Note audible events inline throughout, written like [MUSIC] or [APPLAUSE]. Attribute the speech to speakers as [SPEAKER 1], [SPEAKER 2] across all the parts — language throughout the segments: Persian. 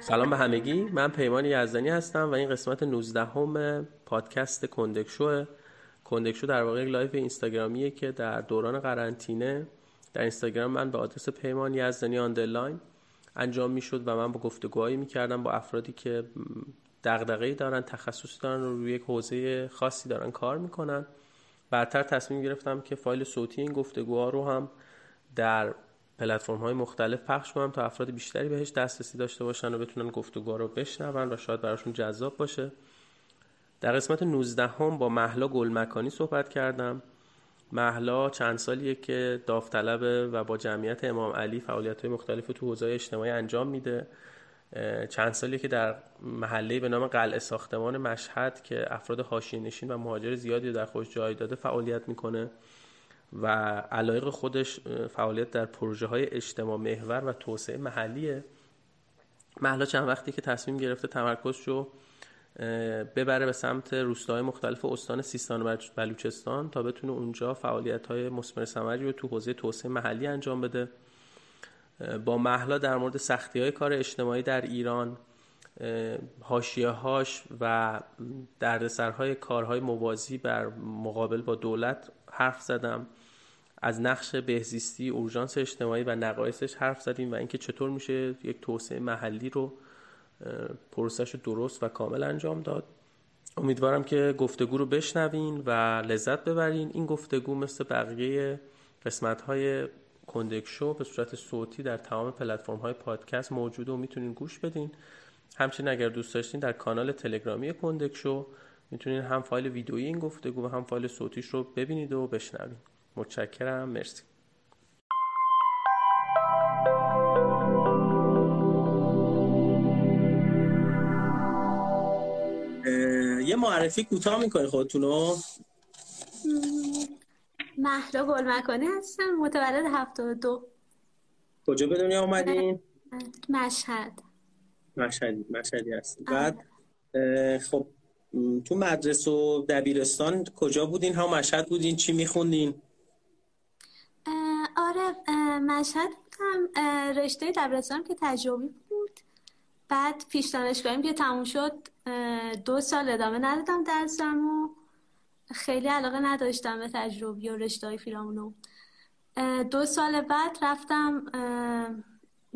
[SPEAKER 1] سلام به همگی. من پیمان یزدانی هستم و این قسمت 19 هم پادکست کندکشو کندکشو در واقع یک live اینستاگرامیه که در دوران قرنطینه. در اینستاگرام من به آدرس پیمان یزدانی underline انجام می‌شد و من با گفتگوهایی می‌کردم با افرادی که دغدغه‌ای دارن تخصصی دارن و روی یک حوزه خاصی دارن کار می‌کنن. بعدتر تصمیم گرفتم که فایل صوتی این گفتگوها رو هم در پلتفرم های مختلف پخش کنم تا افراد بیشتری بهش دسترسی داشته باشن و بتونن گفتگوها رو بشنون و شاید براشون جذاب باشه. در قسمت 19 هم با محلا گلمکانی صحبت کردم. محلا چند سالیه که داوطلبه و با جمعیت امام علی فعالیت های مختلف تو حوزه اجتماعی انجام میده. چند سالیه که در محله به نام قلعه ساختمان مشهد که افراد حاشیه نشین و مهاجر زیادی در خودش جای داده فعالیت می‌کنه. و علایق خودش فعالیت در پروژه های اجتماع محور و توسعه محلیه. محلا چند وقتی که تصمیم گرفته تمرکز رو ببره به سمت روستاهای مختلف استان سیستان و بلوچستان تا بتونه اونجا فعالیت های مسمر ثمری رو تو حوزه توسعه محلی انجام بده. با محلا در مورد سختی های کار اجتماعی در ایران هاشیه هاش و دردسرهای کارهای موازی بر مقابل با دولت حرف زدم. از نقش بهزیستی اورژانس اجتماعی و نقایصش حرف زدیم و اینکه چطور میشه یک توسعه محلی رو پروسش درست و کامل انجام داد. امیدوارم که گفتگو رو بشنوین و لذت ببرین. این گفتگو مثل بقیه قسمت های کندک شو به صورت صوتی در تمام پلتفرم های پادکست موجوده و می‌تونین گوش بدین. همچنین اگر دوست داشتین در کانال تلگرامی کندک شو می‌تونین هم فایل ویدیویی این گفتگو و هم فایل صوتیش رو ببینید و بشنوین. متشکرم. مرسی.
[SPEAKER 2] یه معرفی کوتاه می‌کنی خودتون رو؟
[SPEAKER 3] محلا گل هستم متولد 72
[SPEAKER 2] کجا به دنیا اومدین؟
[SPEAKER 3] مشهد.
[SPEAKER 2] مشهدی مشهدی هستیم بعد خب تو مدرسه و دبیرستان کجا بودین؟ هم مشهد بودین چی میخوندین؟
[SPEAKER 3] آره مشهد بودم رشته دبیرستان که تجربی بود. بعد پیش دانشگاهیم که تموم شد دو سال ادامه ندادم درسم و خیلی علاقه نداشتم به تجربی و رشته های فیرامونو دو سال بعد رفتم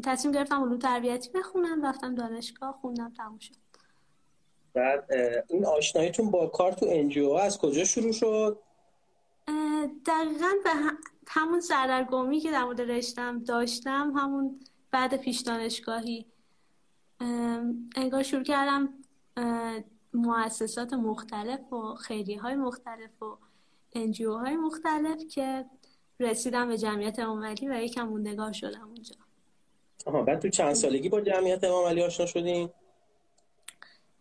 [SPEAKER 3] تصمیم گرفتم علوم تربیتی بخونم رفتم دانشگاه خوندم تموم شد.
[SPEAKER 2] بعد این آشناییتون با کار تو انجیو از کجا شروع شد؟
[SPEAKER 3] دقیقا به همون سردرگمی که در مورد رشتم داشتم همون بعد پیش دانشگاهی. انگار شروع کردم مؤسسات مختلف و خیریه های مختلف و انجیو های مختلف که رسیدم به جمعیت امام و یکم موندگار شدم اونجا.
[SPEAKER 2] آها بعد تو چند سالگی با جمعیت امام علی آشنا شدین؟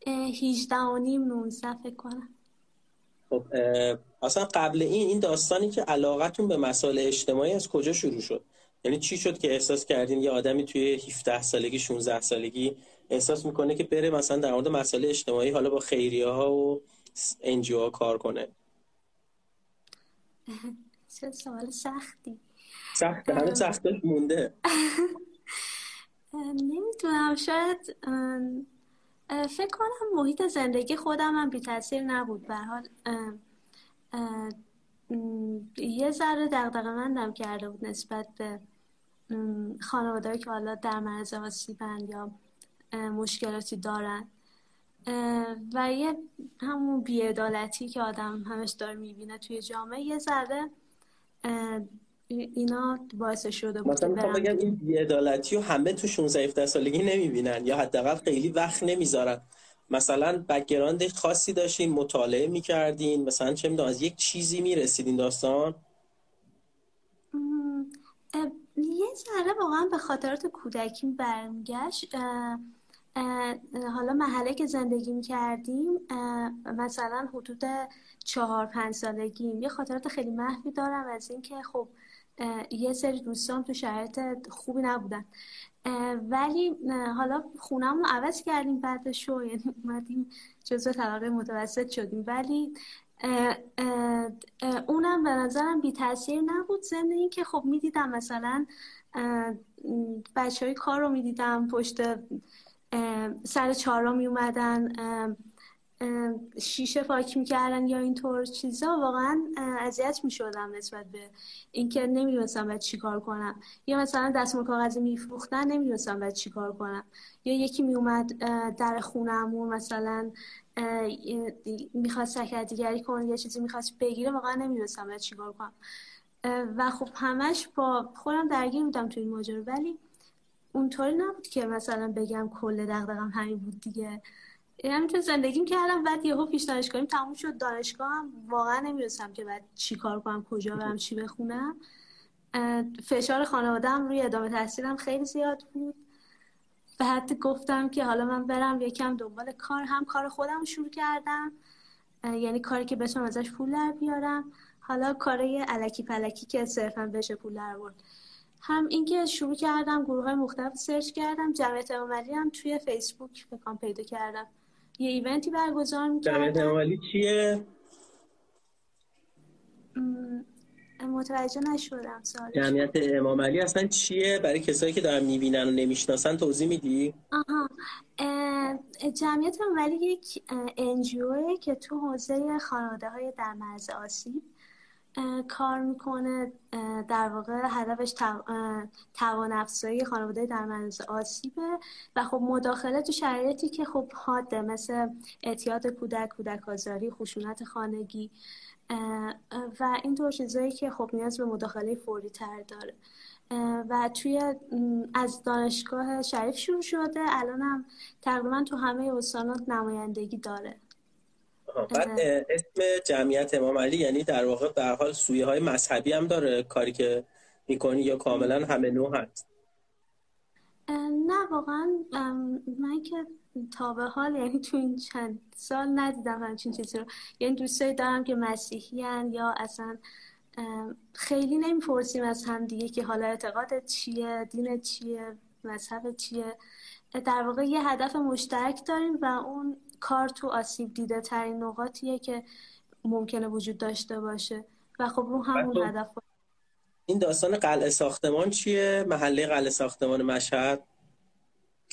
[SPEAKER 3] 18 و نیم 19 فکر کنم.
[SPEAKER 2] خب اصلا قبل این این داستانی که علاقتون به مسائل اجتماعی از کجا شروع شد؟ یعنی چی شد که احساس کردین یه آدمی توی 17 سالگی 16 سالگی احساس می‌کنه که بره مثلا در مورد مسائل اجتماعی حالا با خیریه ها و انجیو ها کار کنه؟ [LAUGHS]
[SPEAKER 3] چه سوال سختی.
[SPEAKER 2] سخت همه سختش مونده. [LAUGHS]
[SPEAKER 3] نمی‌دونم شاید فکر کنم محیط زندگی خودم هم بی تاثیر نبود. به حال یه ذره دقدقه مندم کرده بود نسبت به خانواده که حالا در مرز آسیبن یا مشکلاتی دارن. و یه همون بیعدالتی که آدم همش داره می‌بینه توی جامعه یه ذره اینا باعث شده بود
[SPEAKER 2] مثلا بگم این بیعدالتی رو همه تو 16 17 سالگی نمی‌بینن یا حداقل خیلی وقت نمی‌ذارن. مثلا بکگراند خاصی داشتین مطالعه می‌کردین مثلا چه می‌دونم از یک چیزی می‌رسیدین داستان؟
[SPEAKER 3] یه ذره واقعا به خاطرات کودکیم برمیگشت. حالا محله که زندگی می‌کردیم مثلا حدود چهار پنج سالگیم. یه خاطرات خیلی محوی دارم از اینکه خب یه سری دوستان تو شرایط خوبی نبودن. ولی حالا خونم رو عوض کردیم بعد شو یعنی اومدیم جزو طبقه متوسط شدیم. ولی اونم به نظرم بی تاثیر نبود. ضمن اینکه خب می‌دیدم مثلا بچه های کار رو می‌دیدم. پشت سر چهارا می اومدن شیشه پاک می‌کردن یا اینطور چیزا واقعا اذیت می‌شدم نسبت به اینکه نمی‌دونستم باید چیکار کنم. یا مثلا دستمال کاغذی میفروختن نمی‌دونستم باید چیکار کنم. یا یکی میومد در خونهمون مثلا می‌خواست دیگری کنه یه چیزی می‌خواست بگیره واقعا نمی‌دونستم باید چیکار کنم. و خب همش با خودم درگیر بودم تو این ماجرا. ولی اونطوری نبود که مثلا بگم کل دغدغم همین بود دیگه. همینطور زندگیم کردم بعد یهو پیش دانشگاهیم تموم شد. دانشگاهم واقعا نمی‌دونستم که بعد چی کار کنم کجا برم چی بخونم. فشار خانوادم روی ادامه تحصیلم خیلی زیاد بود. بعد گفتم که حالا من برم یکم دنبال کار هم کار خودم شروع کردم. یعنی کاری که بتونم ازش پول در بیارم. حالا کارای علکی پلکی که صرفا بشه پول در برد هم اینکه شروع کردم گروه های مختلف سرچ کردم. جمعیت عملی هم توی فیسبوک بکام پیدا کردم. یه ایونتی برگزار
[SPEAKER 1] جمعیت عملی چیه؟
[SPEAKER 3] متوجه نشدم سال
[SPEAKER 1] جمعیت امام علی اصلا چیه؟ برای کسایی که دارن می‌بینن و نمی‌شناسن توضیح میدی؟
[SPEAKER 3] آها. جمعیت امام یک انجیوه که تو حوزه خانواده های در مرز آسیب کار می‌کنه در واقع هدفش توان افزایی خانواده در مرز آسیبه و خب مداخله تو شرایطی که خب حاده مثل اعتیاد کودک کودک آزاری خشونت خانگی و این طور چیزایی که خب نیاز به مداخله فوری تر داره. و توی از دانشگاه شریف شروع شده. الان هم تقریبا تو همه استانات نمایندگی داره.
[SPEAKER 1] بعد اسم جمعیت امام علی یعنی در واقع در حال سویه های مذهبی هم داره کاری که می‌کنی یا کاملا همه نوع هست؟
[SPEAKER 3] نه واقعا من که تا به حال یعنی تو این چند سال ندیدم همچین چیزی رو. یعنی دوستایی دارم که مسیحی هن یا اصلا خیلی نمی‌پرسیم از هم دیگه که حالا اعتقاد چیه دین چیه مذهب چیه. در واقع یه هدف مشترک داریم و اون کار تو آسیب دیده ترین نقاطیه که ممکنه وجود داشته باشه. و خب رو همون خب هدف
[SPEAKER 1] این داستان قلعه ساختمان چیه؟ محله قلعه ساختمان مشهد؟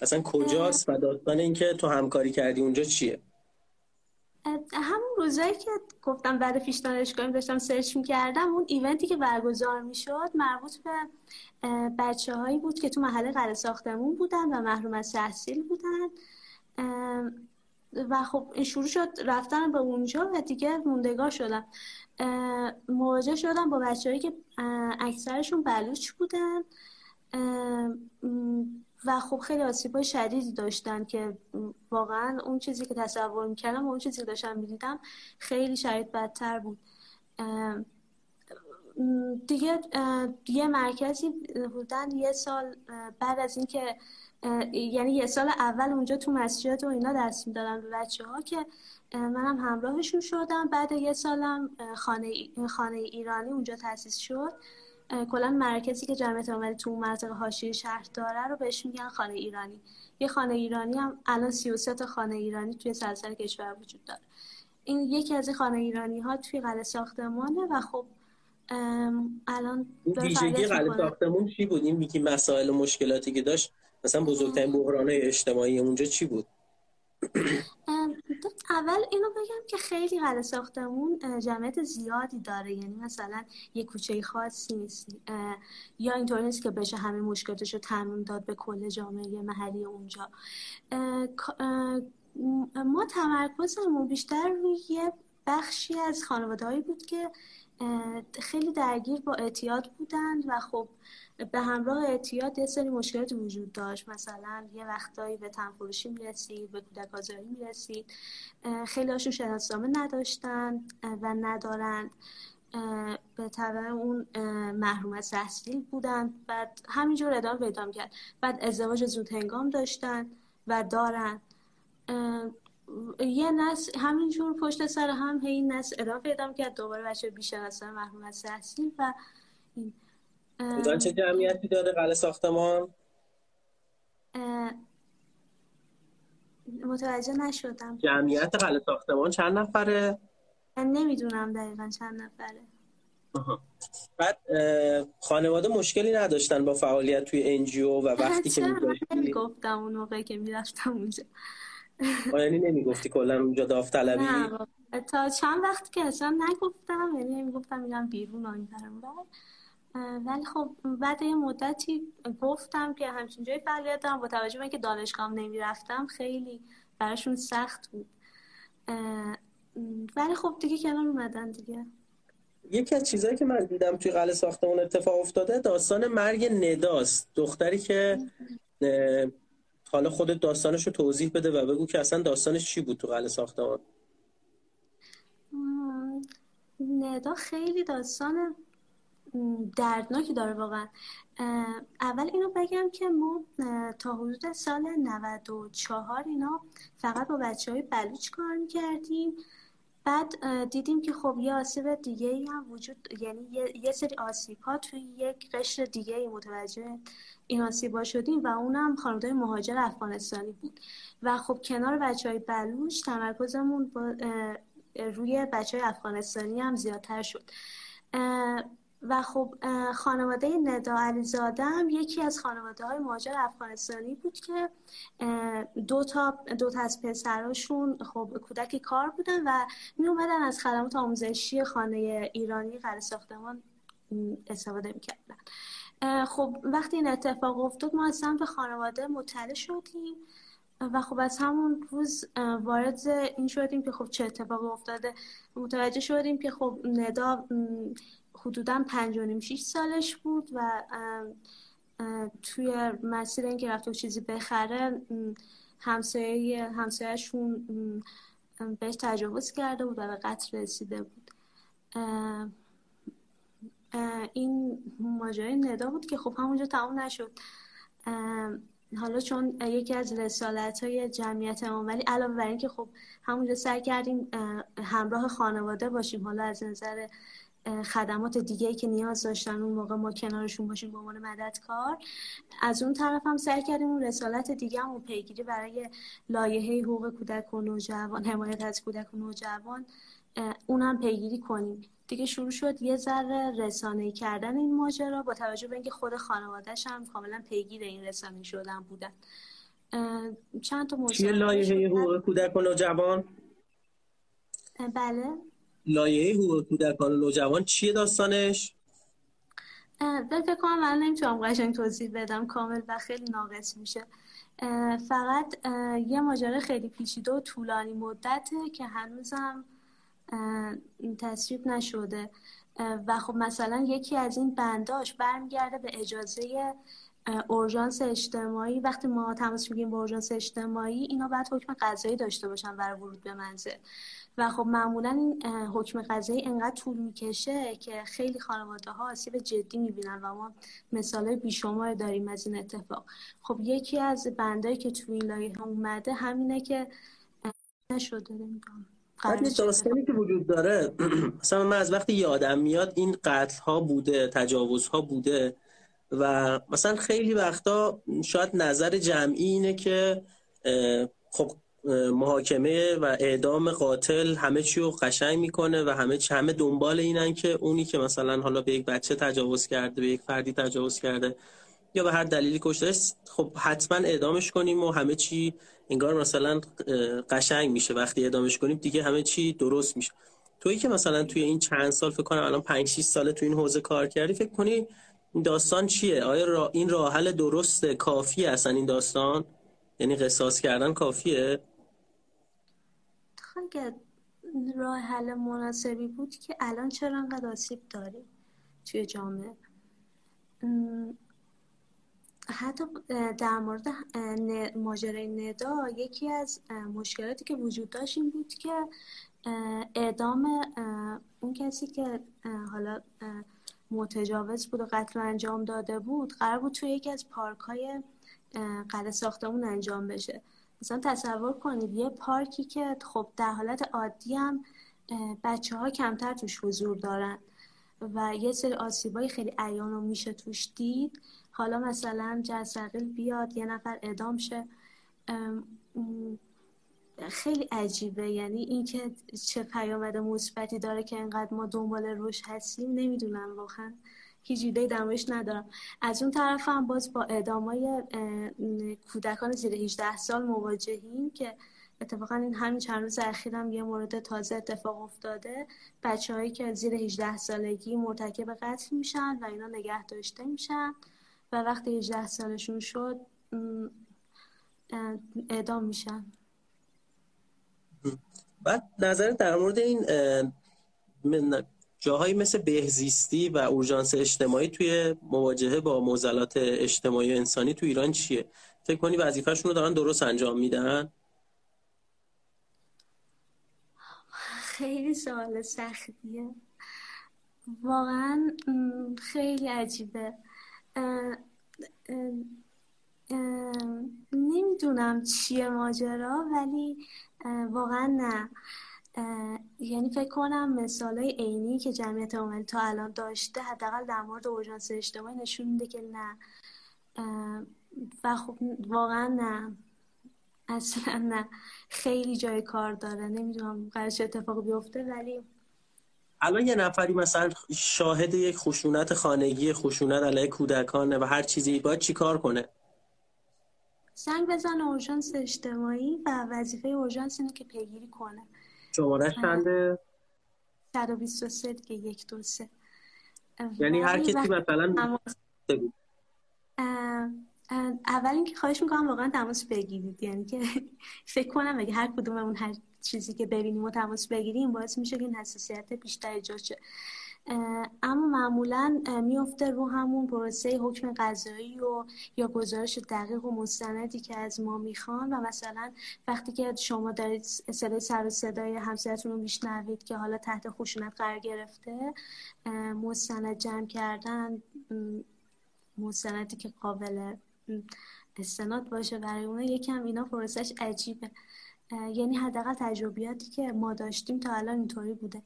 [SPEAKER 1] اصلا کجاست؟ و داستان اینکه تو همکاری کردی اونجا چیه؟
[SPEAKER 3] همون روزایی که گفتم بعد پیش دانشگاهی داشتم سرچ می‌کردم اون ایونتی که برگزار می‌شد مربوط به بچه هایی بود که تو محله قلعه ساختمون بودن و محروم از تحصیل بودن. و خب این شروع شد رفتن به اونجا و دیگه موندگار شدم. مواجه شدم با بچههایی که اکثرشون بلوچ بودن. و خب خیلی آسیب شدیدی داشتن که واقعا اون چیزی که تصور می‌کردم و اون چیزی که داشتم می‌دیدم خیلی شاید بدتر بود. دیگه یه مرکزی بودن یه سال بعد از اینکه یعنی یه سال اول اونجا تو مسجد و اینا دست می‌دادن به بچه ها که منم همراهشون شدم. بعد یه سالم خانه, خانه ایرانی اونجا تاسیس شد. کلا مرکزی که جمعیت عملی تو منطقه حاشیه شهر داره رو بهش میگن خانه ایرانی. یه خانه ایرانی هم الان 33 تا خانه ایرانی توی سراسر کشور وجود داره. این یکی از این خانه ایرانی ها توی قلعه ساختمانه و خب الان
[SPEAKER 1] ویژگی قلعه ساختمون چی بود؟ این میگی مسائل و مشکلاتی که داشت مثلا بزرگترین بحران اجتماعی اونجا چی بود؟
[SPEAKER 3] اول اینو بگم که خیلی قلعه ساختمون جمعیت زیادی داره. یعنی مثلا یه کوچه خاصی نیست. یا اینطور نیست که بشه همه مشکلاتش رو تموم داد به کل جامعه محلی اونجا. ما تمرکزمون بیشتر روی یه بخشی از خانواده بود که خیلی درگیر با اعتیاد بودند و خب به همراه اعتیاد یه سری مشکلات وجود داشت. مثلا یه وقتایی به تنفروشی می‌رسید به کودک آزاری می‌رسید. خیلی هاشون شناسنامه نداشتن و ندارند به طبع اون محروم از تحصیل بودن. بعد همینجور ادامه پیدا کرد بعد ازدواج زود هنگام داشتن و دارن. یه نسل همینجور پشت سر هم هی نسل ادامه پیدا کرد دوباره بچه بیشناسان محروم از تحصیل و این.
[SPEAKER 1] بودن چه جمعیتی داره؟ قلعه ساختمان؟
[SPEAKER 3] متوجه نشدم.
[SPEAKER 1] جمعیت قلعه ساختمان چند نفره؟
[SPEAKER 3] من نمی‌دونم دقیقا چند نفره.
[SPEAKER 1] بعد خانواده مشکلی نداشتن با فعالیت توی انجیو و وقتی که
[SPEAKER 3] میداشتی؟ گفتم اون موقعی که می‌رفتم اونجا.
[SPEAKER 1] یعنی نمی‌گفتی کلا اونجا داوطلبی؟
[SPEAKER 3] نه تا چند وقت که اصلا نگفتم یعنی می‌گفتم میرم بیرون آین ولی خب بعد یه مدتی گفتم که همچین جای فعالیت دارم با توجه به اینکه دانشگاه نمی‌رفتم خیلی براشون سخت بود. ولی خب دیگه کنار اومدن دیگه.
[SPEAKER 1] یکی از چیزهایی که من دیدم توی قلعه ساختمون اتفاق افتاده داستان مرگ نداست. دختری که حالا خودت داستانش رو توضیح بده و بگو که اصلا داستانش چی بود تو قلعه ساختمان.
[SPEAKER 3] ندا خیلی داستان دردناکی داره واقعا. اول اینو بگم که ما تا حدود سال 94 اینا فقط با بچه های بلوچ کار می‌کردیم. بعد دیدیم که خب یه آسیب دیگه ای هم وجود یعنی یه سری آسیب ها توی یک قشر دیگه ای متوجه این آسیب ها شدیم و اونم خانواده مهاجر افغانستانی بود. و خب کنار بچه های بلوچ تمرکزمون با روی بچه های افغانستانی هم زیادتر شد. و خب خانواده ندا علیزاده هم یکی از خانواده های مهاجر افغانستانی بود که دو تا, دو تا از پسراشون خب کودکی کار بودن و می اومدن از خدمات آموزشی خانه ایرانی قرار ساختمان استفاده می‌کردن. خب وقتی این اتفاق افتاد ما از به خانواده مطلع شدیم و خب از همون روز وارد این شدیم که خب چه اتفاقی افتاده. متوجه شدیم که خب ندا حدودا پنج و نیم شیش سالش بود و توی مسیر اینکه رفت و چیزی بخره همسایه همسایهشون بهش تجاوز کرده بود و به قتل رسیده بود. این ماجرای ندا بود که خب همونجا تمام نشد. حالا چون یکی از رسالت های جمعیت امام علاوه بر اینکه خب همونجا سعی کردیم همراه خانواده باشیم حالا از نظر خدمات دیگه که نیاز داشتن اون موقع ما کنارشون باشیم به عنوان مددکار. از اون طرف هم سعی کردیم اون رسالت دیگه هم پیگیری برای لایحه حقوق کودک و نوجوان حمایت از کودک و نوجوان اون هم پیگیری کنیم. دیگه شروع شد یه ذره رسانه کردن این ماجرا با توجه به اینکه خود خانوادهش هم کاملا پیگیر این رسانه شدن بودن. چند تا
[SPEAKER 1] چیه لایحه حقوق کودک و نوجوان؟
[SPEAKER 3] بله.
[SPEAKER 1] لایحه حقوق کودکان و نوجوان چیه داستانش؟
[SPEAKER 3] به فکر کنم من نمی‌تونم قشنگ توضیح بدم. کامل و خیلی ناقص میشه. فقط یه ماجرا خیلی پیچیده و طولانی مدته که هنوزم تصویب نشده. و خب مثلا یکی از این بنداش برمیگرده به اجازه اورژانس اجتماعی. وقتی ما تماس میگیم به اورژانس اجتماعی اینا باید حکم قضایی داشته باشن برای ورود به منزل. و خب معمولا این حکم قضایی انقدر طول می‌کشه که خیلی خانواده ها آسیب جدی می‌بینن و ما مثال بیشمار داریم از این اتفاق. خب یکی از بندایی که تو این لایحه اومده همینه که نشده نمی‌دونم.
[SPEAKER 1] بعد داستانی که وجود داره [CLEARS THROAT] مثلا من از وقتی یادم میاد این قتل ها بوده تجاوز ها بوده و مثلا خیلی وقتا شاید نظر جمعی اینه که خب محاکمه و اعدام قاتل همه چی رو قشنگ می‌کنه و همه چی همه دنبال اینن که اونی که مثلا حالا به یک بچه تجاوز کرده به یک فردی تجاوز کرده یا به هر دلیلی کشته خب حتما اعدامش کنیم و همه چی انگار مثلا قشنگ میشه. وقتی اعدامش کنیم دیگه همه چی درست میشه. تویی که مثلا توی این چند سال فکر کنم الان 5 6 ساله توی این حوزه کار کردی فکر کنی داستان چیه؟ آیا این راه حل درست کافی اصلا این داستان؟ یعنی قصاص کردن کافیه؟
[SPEAKER 3] اگر راه حل مناسبی بود که الان چرا انقدر آسیب داریم توی جامعه؟ حتی در مورد ماجرای ندا یکی از مشکلاتی که وجود داشت این بود که اعدام اون کسی که حالا متجاوز بود و قتل انجام داده بود قرار بود توی یکی از پارک های قلعه ساختمون انجام بشه. مثلا تصور کنید یه پارکی که خب در حالت عادی هم بچه ها کمتر توش حضور دارن و یه سری آسیبای خیلی عیان رو میشه توش دید. حالا مثلا جرثقیل بیاد یه نفر ادام شه. خیلی عجیبه. یعنی اینکه چه پیامد مثبتی داره که انقدر ما دنبال روش هستیم نمی‌دونم واقعا. هیچ ایده در ندارم. از اون طرف هم باز با اعدامای کودکان زیر 18 سال مواجهیم که اتفاقا این همین چند روز اخیرم یه مورد تازه اتفاق افتاده. بچه هایی که زیر 18 سالگی مرتکب قتل میشن و اینا نگه داشته میشن و وقتی 18 سالشون شد اعدام میشن.
[SPEAKER 1] بعد نظر در مورد این جاهایی مثل بهزیستی و اورژانس اجتماعی توی مواجهه با معضلات اجتماعی و انسانی تو ایران چیه؟ فکر کنی وظیفه‌شون رو دارن درست انجام میدن؟
[SPEAKER 3] خیلی سوال سختیه. واقعا خیلی عجیبه. نمی‌دونم چیه ماجرا ولی واقعا نه. یعنی فکر کنم مثال های عینی که جمعیت عمومی تا الان داشته حداقل در مورد اورژانس اجتماعی نشون میده که نه. و خب واقعا نه. اصلا نه. خیلی جای کار داره. نمی‌دونم قرار چه اتفاقی بیفته ولی
[SPEAKER 1] الان یه نفری مثلا شاهد یک خشونت خانگی خشونت علیه کودکان و هر چیزی باید چی کار کنه؟
[SPEAKER 3] زنگ بزن اورژانس اجتماعی و وظیفه اورژانس اینه که پیگیری کنه.
[SPEAKER 1] شماره چنده؟
[SPEAKER 3] 123 دیگه یک دو سه.
[SPEAKER 1] یعنی هر کسی مثلا
[SPEAKER 3] اول اینکه خواهش می‌کنم واقعا تماس بگیرید. یعنی که [LAUGHS] فکر کنم اگه هر کدوممون هر چیزی که ببینیم و تماس بگیریم باعث میشه که این حساسیت بیشتر ایجاد شه. اما معمولا میفته رو همون پروسه حکم قضایی و یا گزارش دقیق و مستندی که از ما می‌خوان. و مثلا وقتی که شما دارید صدای سر و صدای همسرتون رو میشنوید که حالا تحت خشونت قرار گرفته مستند جمع کردن مستندی که قابل استناد باشه برای اونه یکم اینا پروسش عجیبه. یعنی حداقل تجربیاتی که ما داشتیم تا الان اینطوری بوده.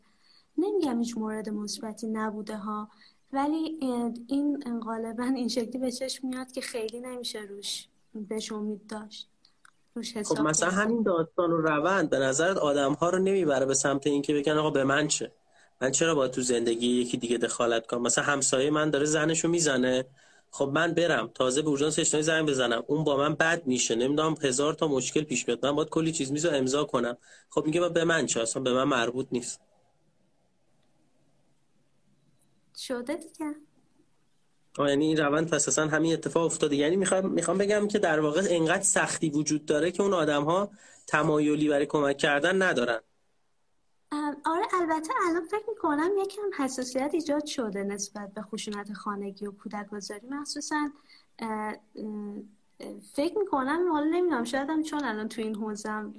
[SPEAKER 3] نمیگم هیچ مورد مثبتی نبوده ها ولی این غالبا این شکلی به چشم میاد که خیلی نمیشه روش بهش امید داشت روش
[SPEAKER 1] خب مثلا همین داستان و روند به نظرت آدم ها رو نمی‌بره به سمت اینکه بگن آقا به من چه؟ من چرا با تو زندگی یکی دیگه دخالت کنم؟ مثلا همسایه من داره زنشو می‌زنه. خب من برم تازه به اورژانس اجتماعی زنگ بزنم. اون با من بد میشه. نمی‌دونم هزار تا مشکل پیش میاد من باید کلی چیز میزو امضا کنم. خب میگه به من چه؟ اصلا به من مربوط نیست.
[SPEAKER 3] شده دیگه.
[SPEAKER 1] یعنی این روند پس اصلا همین اتفاق افتاده. یعنی می‌خوام می‌خوام بگم که در واقع انقدر سختی وجود داره که اون آدم ها تمایلی برای کمک کردن ندارن.
[SPEAKER 3] آره البته الان فکر می‌کنم یکم حساسیت ایجاد شده نسبت به خشونت خانگی و کودک گذاری مخصوصا فکر می‌کنم حالا نمی‌دونم شاید هم چون الان تو این حوزم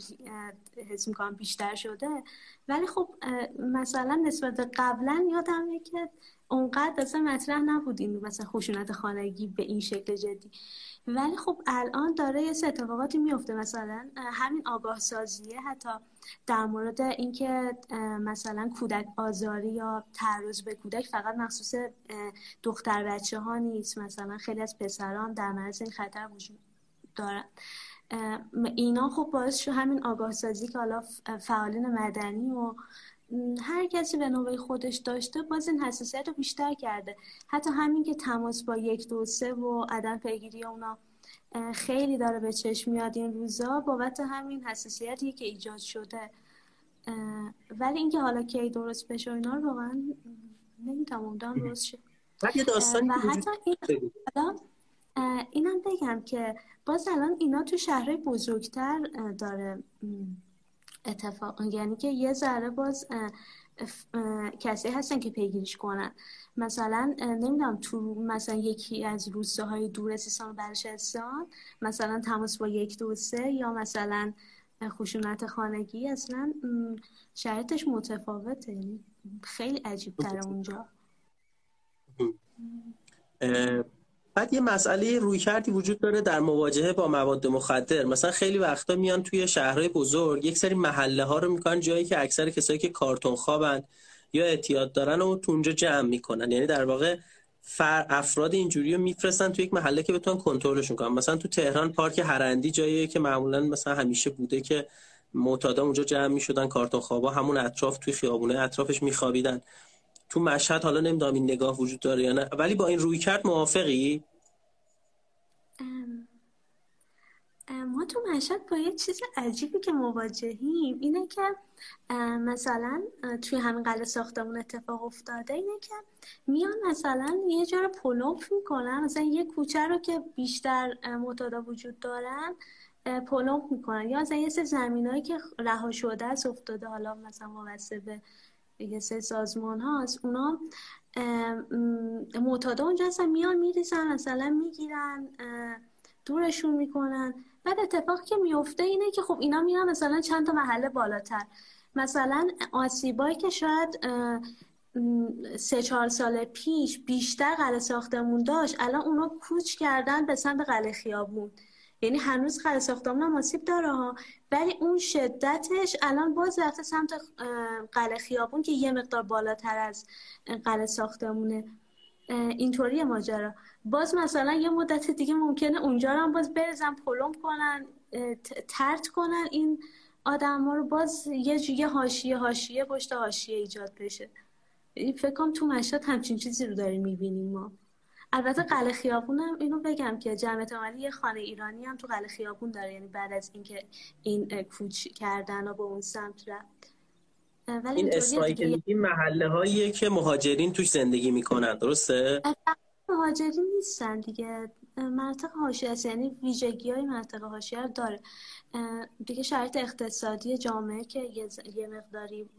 [SPEAKER 3] حس می‌کنم بیشتر شده. ولی خب مثلا نسبت قبلا یادمه که اونقدر اصلا مطرح نبود این مثلا خشونت خانگی به این شکل جدی. ولی خب الان داره یه اتفاقاتی میفته. مثلا همین آگاه سازیه حتی در مورد اینکه مثلا کودک آزاری یا تعرض به کودک فقط مخصوص دختر بچه ها نیست. مثلا خیلی از پسران در معرض این خطر وجود دارن. اینا خب باعث شد همین آگاه سازی که حالا فعالین مدنی و هر کسی به نوبه خودش داشته باز این حساسیت رو بیشتر کرده. حتی همین که تماس با یک دو سه و عدم پیگیری اونا خیلی داره به چشم میاد این روزا. بابت همین حساسیتی که ایجاد شده. ولی اینکه حالا کی درست بشه اینا رو واقعا نمی‌تونم امیدوارم درست شه.
[SPEAKER 1] و حتی
[SPEAKER 3] این اینم بگم که باز الان اینا تو شهرهای بزرگتر داره اتفاق یعنی که یه ذره باز کسی هستن که پیگیریش کنن. مثلا نمی‌دونم تو مثلا یکی از روسته های دور سیستان و بلوچستان مثلا تماس با یک دو سه یا مثلا خشونت خانگی اصلا شرطش متفاوته. یعنی خیلی عجیب تره اونجا.
[SPEAKER 1] بعد یه مسئله روی کردی وجود داره در مواجهه با مواد مخدر. مثلا خیلی وقتا میان توی شهرهای بزرگ یک سری محله ها رو می‌کنن جایی که اکثر کسایی که کارتون خوابن یا اعتیاد دارن و تو اونجا جمع می‌کنن. یعنی در واقع فر افراد اینجوری رو میفرستن تو یک محله که بتونن کنترلشون کنن. مثلا تو تهران پارک هرندی جاییه که معمولا مثلا همیشه بوده که معتادا اونجا جمع می‌شدن کارتون خوابا همون اطراف توی خیابونه اطرافش میخوابیدن. تو مشهد حالا نمی‌دونم این نگاه وجود داره یا نه ولی با این روی کرد موافقی؟
[SPEAKER 3] ما تو مشهد با یه چیز عجیبی که مواجهیم اینه که مثلا توی همین قلعه ساختمون اتفاق افتاده اینه که میان مثلا یه جا رو پلوف می‌کنن مثلا یه کوچه رو که بیشتر معتادا وجود دارن پلوف می‌کنن یا مثلا یه سری زمینایی که رها شده است افتاده حالا مثلا وابسته به یه سری سازمان هاست اونا معتادا اونجا هستن میان میریزن مثلا می‌گیرن دورشون می‌کنن. بعد اتفاقی که میفته اینه که خب اینا میان مثلا چند تا محله بالاتر. مثلا آسیبایی که شاید سه چهار سال پیش بیشتر قلعه ساختمون داشت الان اونا کوچ کردن به سمت قلعه خیابون. یعنی هنوز قلعه ساختمون هم آسیب داره ها. ولی اون شدتش الان باز رفته سمت قلعه خیابون که یه مقدار بالاتر از قلعه ساختمونه. اینطوری ماجرا. باز مثلا یه مدت دیگه ممکنه اونجا رو هم باز برزن پلم کنن ترت کنن. این آدم رو باز یه یه حاشیه حاشیه پشت حاشیه ایجاد بشه. فکر کنم تو مشهد همچین چیزی رو داریم می‌بینیم ما. البته قلعه خیابون هم اینو بگم که جمعیت عملی یه خانه ایرانی هم تو قلعه خیابون داره یعنی بعد از اینکه این کوچ کردن و به اون سمت رفت.
[SPEAKER 1] ولی این اسمایی که محله هاییه که مهاجرین توش زندگی می‌کنن درسته؟
[SPEAKER 3] مهاجرین نیستن دیگه. منطقه حاشیه است یعنی ویژگی های منطقه حاشیه داره. دیگه شرایط اقتصادی جامعه که یه مقداری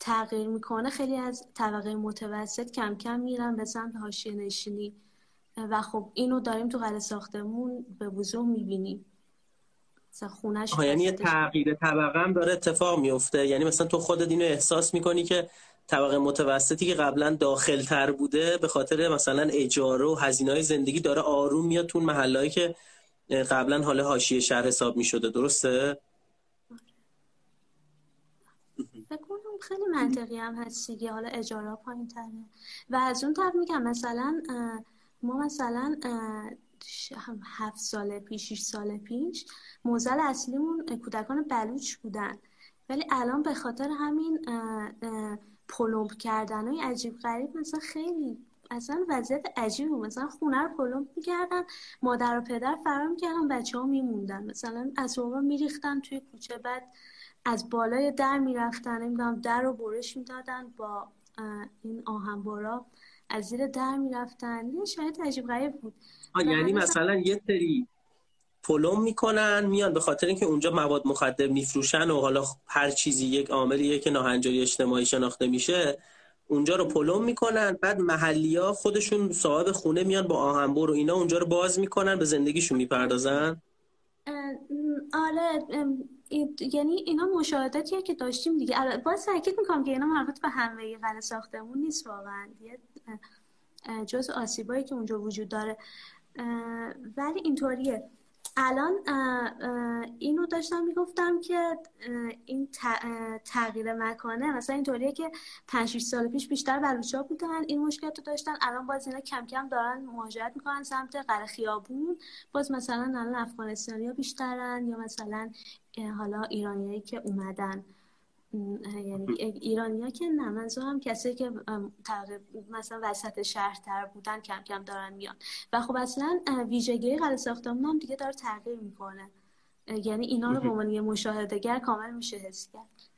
[SPEAKER 3] تغییر می‌کنه خیلی از طبقه متوسط کم کم میرن به سمت حاشیه نشینی. و خب اینو داریم تو قلعه ساختمون به وضوح می‌بینیم. خونش
[SPEAKER 1] یعنی یه تغییر طبقه هم داره اتفاق میفته یعنی مثلا تو خودت اینو احساس می‌کنی که طبقه متوسطی که قبلا داخل تر بوده به خاطر مثلا اجاره و هزینه های زندگی داره آروم میاد تو محلهایی که قبلا حال حاشیه شهر حساب می‌شده. درسته
[SPEAKER 3] فکر خیلی منطقی هم هست دیگه حالا اجاره پایین تره و از اون طرف میگم مثلا ما مثلا هفت سال پیش شیش سال پیش معضل اصلیمون کودکان بلوچ بودن. ولی الان به خاطر همین پلمپ کردن های عجیب غریب مثلا خیلی اصلا وضعیت عجیبی بود مثلا خونه رو پلمپ می‌کردن مادر و پدر فرار می‌کردن بچه ها میموندن. مثلا از میریختن توی کوچه بعد از بالای در می‌رفتن نمی‌دونم در رو برش می‌دادن با این آهن‌برا از زیر در می‌رفتن. یه شاید عجیب غریب بود.
[SPEAKER 1] یعنی مثلا یه سری پلم می‌کنن میان به خاطر اینکه اونجا مواد مخدر میفروشن و حالا هر چیزی یک عاملیه که ناهنجاری اجتماعی شناخته میشه اونجا رو پلم می‌کنن. بعد محلی ها خودشون صاحب خونه میان با آهنبر و اینا اونجا رو باز می‌کنن به زندگیشون می‌پردازن.
[SPEAKER 3] آره یعنی اینا مشاهداتیه که داشتیم دیگه. باز تاکید می‌کنم که اینا مربوط به همه قلعه ساختمون نیست واقعا. جز آسیبایی که اونجا وجود داره. ولی اینطوریه. الان اینو داشتم می‌گفتم که این تغییر مکانه مثلا اینطوریه که 5 سال پیش بیشتر بلوچا بودن این مشکلات رو داشتن. الان باز اینا کم کم دارن مهاجرت می‌کنن سمت قره خیابون. باز مثلا الان افغانستانی ها بیشترن یا مثلا حالا ایرانیایی که اومدن. یعنی ایرانیا که نه. منظورم کسی که مثلا وسط شهرتر بودن کم کم دارن میان. و خب اصلا ویژگی قلعه ساختمون هم دیگه داره تغییر می‌کنه. یعنی اینا رو به عنوان یه مشاهدهگر کامل میشه حس کرد.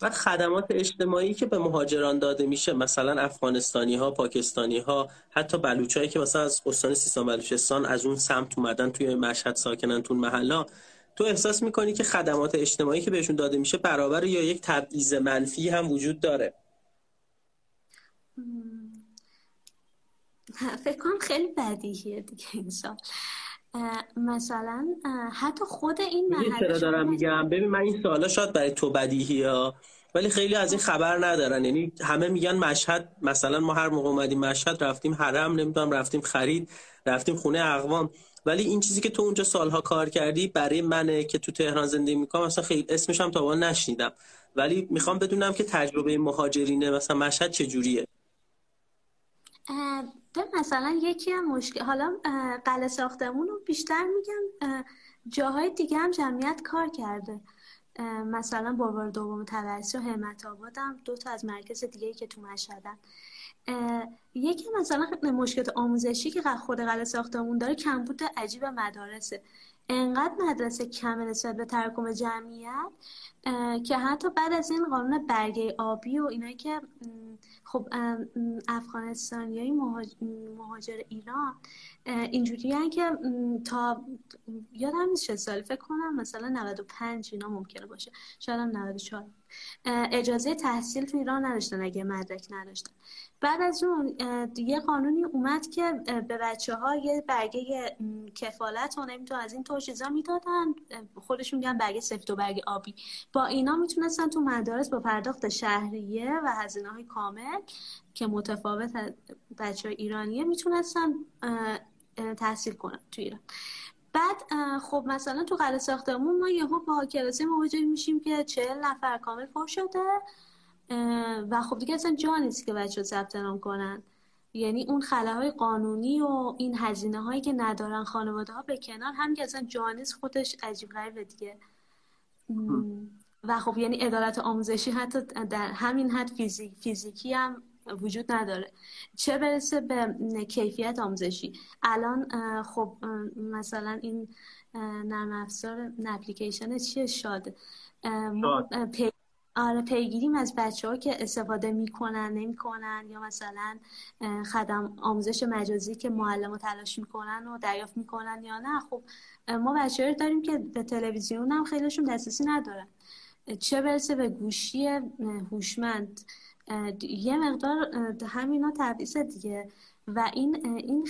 [SPEAKER 1] بعد خدمات اجتماعی که به مهاجران داده میشه مثلا افغانستانی ها پاکستانی ها حتی بلوچایی که مثلا از استان سیستان بلوچستان از اون سمت اومدن توی مشهد ساکنن تو محلا تو احساس می‌کنی که خدمات اجتماعی که بهشون داده میشه برابر یا یک تبعیض منفی هم وجود داره؟
[SPEAKER 3] فکر کنم خیلی بدیهیه دیگه این سال مثلا حتی خود این
[SPEAKER 1] محله چرا دارم میگم؟ ببین من این سوالا شاید برای تو بدیهی ها ولی خیلی از این خبر ندارن. یعنی همه میگن مشهد مثلا ما هر موقع اومدیم مشهد رفتیم حرم نمی‌دونم رفتیم خرید رفتیم خونه اقوام. ولی این چیزی که تو اونجا سالها کار کردی برای منه که تو تهران زندگی می‌کنم مثلا خیلی اسمش هم تا نشنیدم. ولی می‌خوام بدونم که تجربه مهاجرینه مثلا مشهد چجوریه؟
[SPEAKER 3] مثلا یکی هم مشکل حالا قلعه ساختمون رو بیشتر میگم جاهای دیگه هم جمعیت کار کرده. مثلا بروار دوم توسط و همت آبادم دو تا از مرکز دیگه که تو مشهدن. یکی مثلا مشکلات آموزشی که خود قلعه ساختمون داره کمبود عجیب مدارسه. انقدر مدرسه کم نسبت به تراکم جمعیت که حتی بعد از این قانون برگه آبی و اینایی که خب افغانستانی های مهاجر ایران اینجوری که تا یادم نیست چه سالی فکر کنم مثلا 95 اینا ممکنه باشه. شاید هم 94 اجازه تحصیل تو ایران نداشتن اگه مدرک نداشتن. بعد از اون یه قانونی اومد که به بچه ها یه برگه کفالت و نمیتون از این طور چیزا می‌دادن. خودشون میگن برگه سفت و برگه آبی. با اینا می‌تونستن تو مدارس با پرداخت شهریه و هزینه های کامل که متفاوت بچه ایرانیه می‌تونستن تحصیل کنن تو ایران. بعد خب مثلا تو قلعه ساختمون ما یهو با کلاسی مواجه میشیم که چهل نفر کامل پر شده. و خب دیگه اصلا جا نیست که بچه ثبت نام کنن. یعنی اون خلاهای قانونی و این هزینه هایی که ندارن خانواده ها به کنار هم که اصلا جا نیست خودش عجیب غریبه دیگه. و خب یعنی عدالت آموزشی حتی در همین حد فیزیک، فیزیکی هم وجود نداره. چه برسه به کیفیت آموزشی؟ الان خب مثلا این نرم افزار اپلیکیشن چیه؟ شاده ما آره پیگیریم از بچه ها که استفاده می‌کنن نمی‌کنن یا مثلا خدم آموزش مجازی که معلم تلاش می‌کنن و دریافت می‌کنن یا نه. خب ما بچه داریم که به تلویزیون هم خیلیشون دسترسی ندارن. چه برسه به گوشی هوشمند؟ یه مقدار همینا تبعیض دیگه. و این این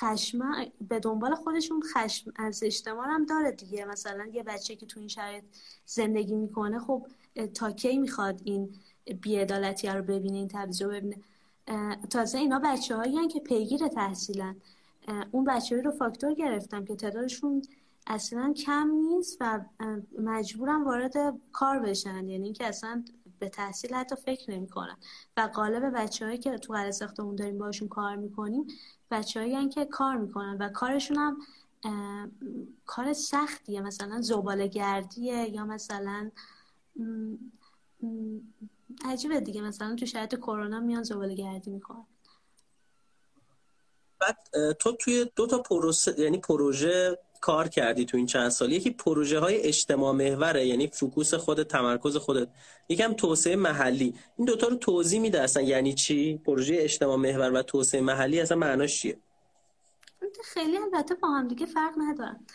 [SPEAKER 3] خشم به دنبال خودشون خشم از اجتماع هم داره دیگه. مثلا یه بچه که تو این شرایط زندگی می‌کنه خب تا کی می‌خواد این بیعدالتی رو ببینه این تبعیض رو ببینه؟ تازه اینا بچه هایی که پیگیر تحصیلن. اون بچه رو فاکتور گرفتم که تعدادشون اصلا کم نیست و مجبورم وارد کار بشن. یعنی اینکه اصلا به تحصیل حتی فکر نمی‌کنن. و قالب بچههایی که تو قرار ساختمون داریم باشون کار می‌کنیم بچههایی که کار می‌کنن و کارشون هم کار سختیه. مثلا زباله گردیه یا مثلا عجیبه دیگه. مثلا تو شرایط کرونا میان زباله گردی می‌کنن.
[SPEAKER 1] بعد تو توی دو تا پروسه یعنی پروژه کار کردی تو این چند سال؟ یکی پروژه های اجتماع محوره یعنی فوکوس خودت تمرکز خودت یکم توسعه محلی. این دوتا رو توضیح میده اصلا یعنی چی؟ پروژه اجتماع محور و توسعه محلی اصلا معناش چیه؟
[SPEAKER 3] خیلی البته با هم دیگه فرق ندارن.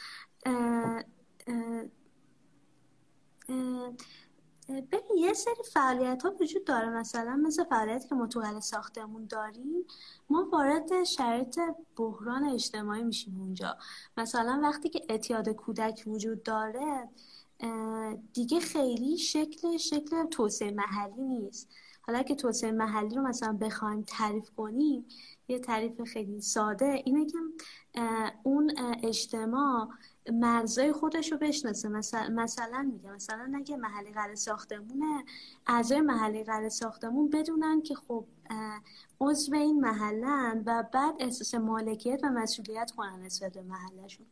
[SPEAKER 3] ببین یه سری فعالیت ها وجود داره. مثلا مثل فعالیت که ما تو ساختمون داریم ما وارد شرایط بحران اجتماعی میشیم اونجا. مثلا وقتی که اعتیاد کودک وجود داره دیگه خیلی شکل شکل توسعه محلی نیست. حالا که توسعه محلی رو مثلا بخوایم تعریف کنیم یه تعریف خیلی ساده اینه که اون اجتماع مرزای خودش رو بشناسه. مثلا, مثلا میگه مثلا اگه محلی قرار ساختمونه اعضای محلی قرار ساختمون بدونن که خب عضو این محلن و بعد احساس مالکیت و مسئولیت کنن نسبت به محلشون.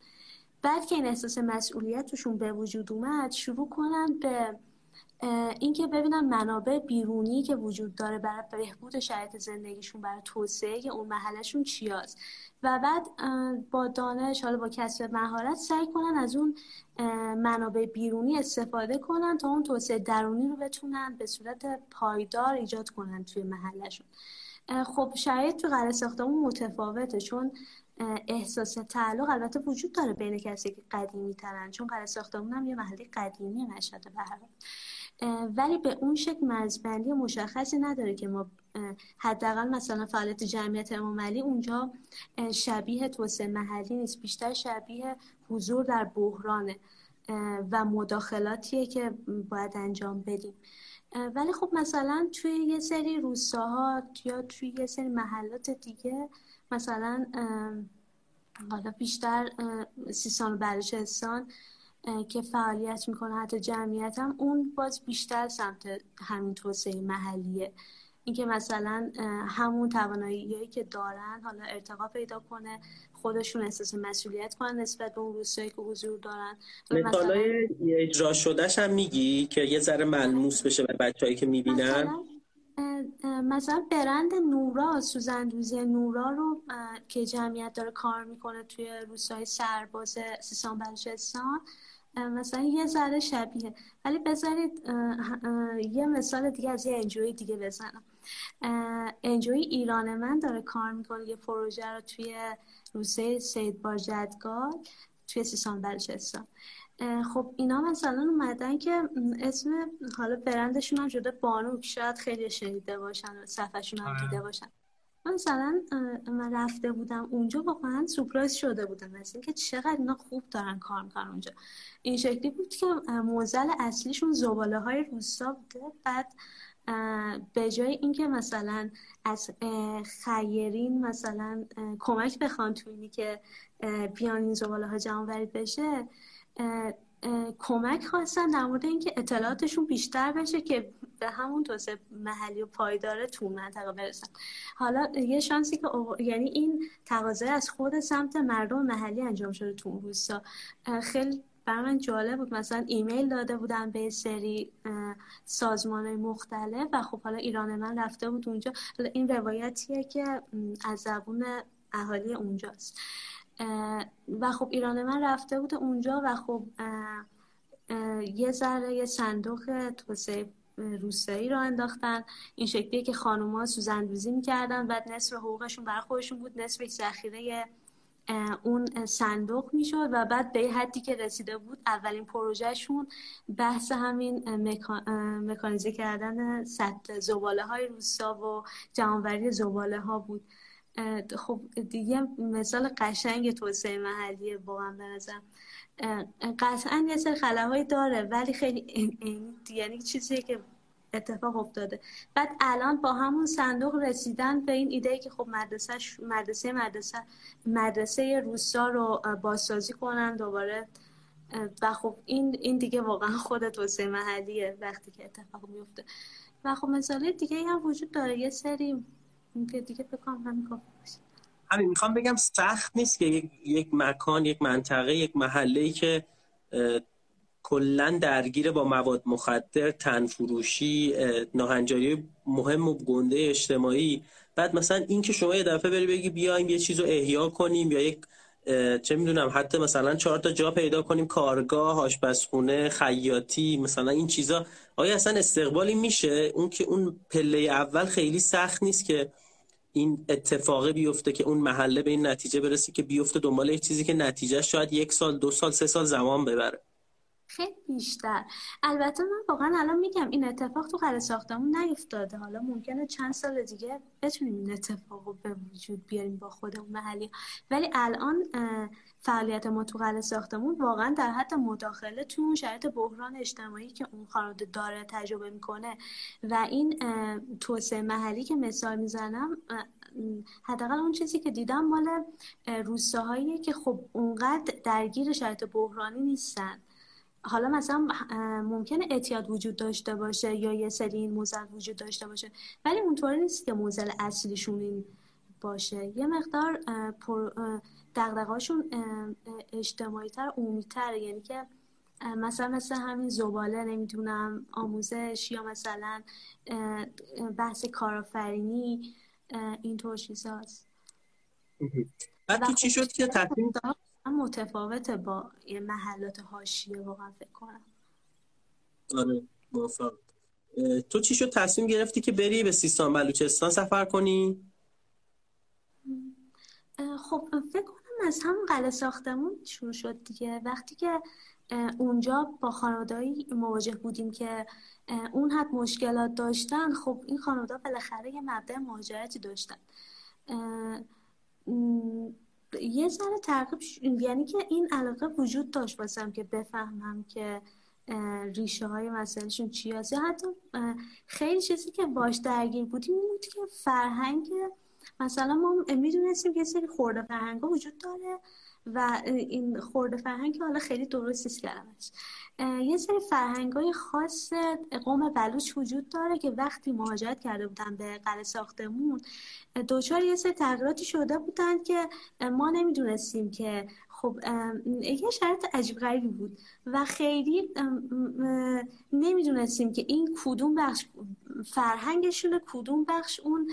[SPEAKER 3] بعد که این احساس مسئولیت توشون به وجود اومد شروع کنن به اینکه ببینن منابع بیرونی که وجود داره برای بهبود شرایط زندگیشون برای توسعه اون محلشون چیاست. و بعد با دانش حالا با کسب مهارت سعی کنن از اون منابع بیرونی استفاده کنن تا اون توسعه درونی رو بتونن به صورت پایدار ایجاد کنن توی محلشون خب شرایط تو قرار ساختمون متفاوته چون احساس تعلق البته وجود داره بین کسی که قدیمی ترن چون قرار ساختمون هم یه محله قدیمی مشهد به ولی به اون شکل مرزبندی مشخصی نداره که ما حداقل مثلا فعالیت جمعیت امام علی اونجا شبیه توسعه محلی نیست بیشتر شبیه حضور در بحرانه و مداخلاتیه که باید انجام بدیم. ولی خب مثلا توی یه سری روستاها یا توی یه سری محلات دیگه مثلا حالا بیشتر سیستان و بلوچستان که فعالیت می‌کنه حتی جمعیت هم اون باز بیشتر سمت همین توسعه محلیه. اینکه مثلا همون توانایی که دارن حالا ارتقا پیدا کنه خودشون احساس مسئولیت کنن نسبت به اون روستایی که حضور دارن.
[SPEAKER 1] مثالای اجرا شدهش هم میگی که یه ذره ملموس بشه به بچههایی که می‌بینن؟
[SPEAKER 3] مثلا برند نورا سوزندوزی نورا رو که جمعیت داره کار می‌کنه توی روستای سرباز سیستان بلوچستان. مثلا یه ذره شبیه. ولی بذارید یه مثال دیگه از یه انجوی دیگه بزنم. انجوی ایران من داره کار می‌کنه. یه پروژه رو توی روسه سید باجدگاه توی سیستان بلوچستان. خب اینا مثلا اومدن که اسم حالا برندشون هم شده بانوک. شاید خیلی شنیده باشن و صفحشون هم دیده آره. باشن مثلا من رفته بودم اونجا واقعا سپرایز شده بودم. از اینکه چقدر اینا خوب دارن کار می‌کنن اونجا. این شکلی بود که موزل اصلیشون زباله های روستا بوده. بعد به جای اینکه مثلا از خیرین مثلا کمک بخوان تو اینی که بیان این زباله ها جمع بشه کمک خواستن در مورد اینکه اطلاعاتشون بیشتر بشه که به همون توسعه محلی و پایدار تو منطقه برسن. حالا یه شانسی که یعنی این تقاضای از خود سمت مردم محلی انجام شده تو اون روستا. خیلی بر من جالب بود. مثلا ایمیل داده بودم به سری سازمان مختلف و خب حالا ایران من رفته بود اونجا. این روایتیه که از زبون اهالی اونجاست. و خب ایران من رفته بود اونجا و خب یه ذره یه صندوق توسعه روستایی رو انداختن. این شکلیه که خانوما سوزندوزی می‌کردن بعد نصف حقوقشون برای خودشون بود نصف ذخیره اون صندوق می‌شد و بعد به حدی که رسیده بود اولین پروژهشون بحث همین مکانیزه کردن سطل زباله های روستا و جمعوری زباله ها بود. خب دیگه مثال قشنگ توسعه محلی واقعا به نظرم. قطعا یه سر خلاهایی داره ولی خیلی یعنی چیزی که اتفاق افتاده. بعد الان با همون صندوق رسیدن به این ایده که خب مدرسه مدرسه مدرسه مدرسه روستا رو بازسازی کنن دوباره. و خب این این دیگه واقعا خود توسعه محلیه وقتی که اتفاق میفته و خب مثال دیگه هم وجود داره یه سری که دیگه بکنم همین
[SPEAKER 1] همین می‌خوام بگم سخت نیست که یک, یک مکان یک منطقه یک محله که کلا درگیر با مواد مخدر تنفروشی ناهنجاری مهم و گنده اجتماعی. بعد مثلا این که شما یه دفعه بری بگی بیایم یه چیز رو احیا کنیم یا یک چه می‌دونم حتی مثلا چهار تا جا پیدا کنیم کارگاه آشپزخونه خیاطی مثلا این چیزا. آیا اصلا استقبالی میشه؟ اون که اون پله اول خیلی سخت نیست که این اتفاقه بیفته که اون محله به این نتیجه برسی که بیفته دنبال یک چیزی که نتیجه شاید یک سال دو سال سه سال زمان ببره.
[SPEAKER 3] خیلی بیشتر. البته من واقعا الان میگم این اتفاق تو قرار ساختمون نیفتاده. حالا ممکنه چند سال دیگه بتونیم این اتفاق رو به وجود بیاریم با خودمون محلی ولی الان فعالیت ما تو قلعه ساختمون واقعا در حد مداخله تو اون شرایط بحران اجتماعی که اون خانواده داره تجربه می‌کنه. و این توسعه محلی که مثال می‌زنم حداقل اون چیزی که دیدم مال روستاهایی که خب اونقدر درگیر شرایط بحرانی نیستن. حالا مثلا ممکنه اعتیاد وجود داشته باشه یا یه سری این موزل وجود داشته باشه ولی اونطوری نیست که موزل اصلیشون این باشه. یه مقدار دقدقاشون اجتماعی تر عمومی تر یعنی که مثلا مثل همین زباله نمی‌دونم آموزش یا مثلا بحث کارآفرینی اینطور چیزاست
[SPEAKER 1] بعد تو چی شد که تصمیم
[SPEAKER 3] متفاوته با محلات حاشیه واقعا فکر کنم.
[SPEAKER 1] آره موافق تو چی شد؟ تصمیم گرفتی که بری به سیستان بلوچستان سفر کنی؟
[SPEAKER 3] خب فکر از هم قلعه ساختمون شروع شد دیگه. وقتی که اونجا با خانوادهایی مواجه بودیم که اون حد مشکلات داشتن خب این خانواده بالاخره یه مبدع مهاجرتی داشتن. یه ذره ترغیب یعنی که این علاقه وجود داشت واسم که بفهمم که ریشه های مسئلهشون چی هست. حتی خیلی چیزی که باش درگیر بودیم این بود که فرهنگ مثلا ما می‌دونستیم که سری خورده فرهنگ وجود داره و این خورده فرهنگ حالا خیلی درست نیست کلمش یه سری فرهنگ های خاص قوم بلوچ وجود داره که وقتی مهاجرت کرده بودن به قلعه ساختمون دوچار یه سری تغییراتی شده بودن که ما نمی‌دونستیم که خب یه شرط عجیب غریبی بود و خیلی نمی‌دونستیم که این کدوم بخش فرهنگشون کدوم بخش اون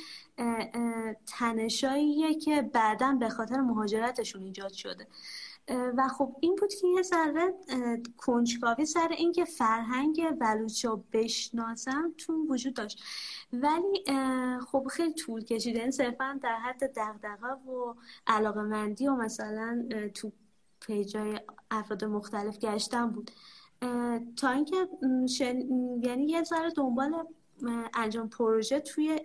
[SPEAKER 3] تنشاییه که بعدا به خاطر مهاجرتشون ایجاد شده. و خب این بود که یه ذره کنجکاوی سر اینکه فرهنگ بلوچ رو بشناسم تو وجود داشت. ولی خب خیلی طول کشید. این یعنی صرفا در حد دغدغه و علاقه مندی و مثلا تو پیجای افراد مختلف گشتم بود. تا اینکه یعنی یه ذره دنبال انجام پروژه توی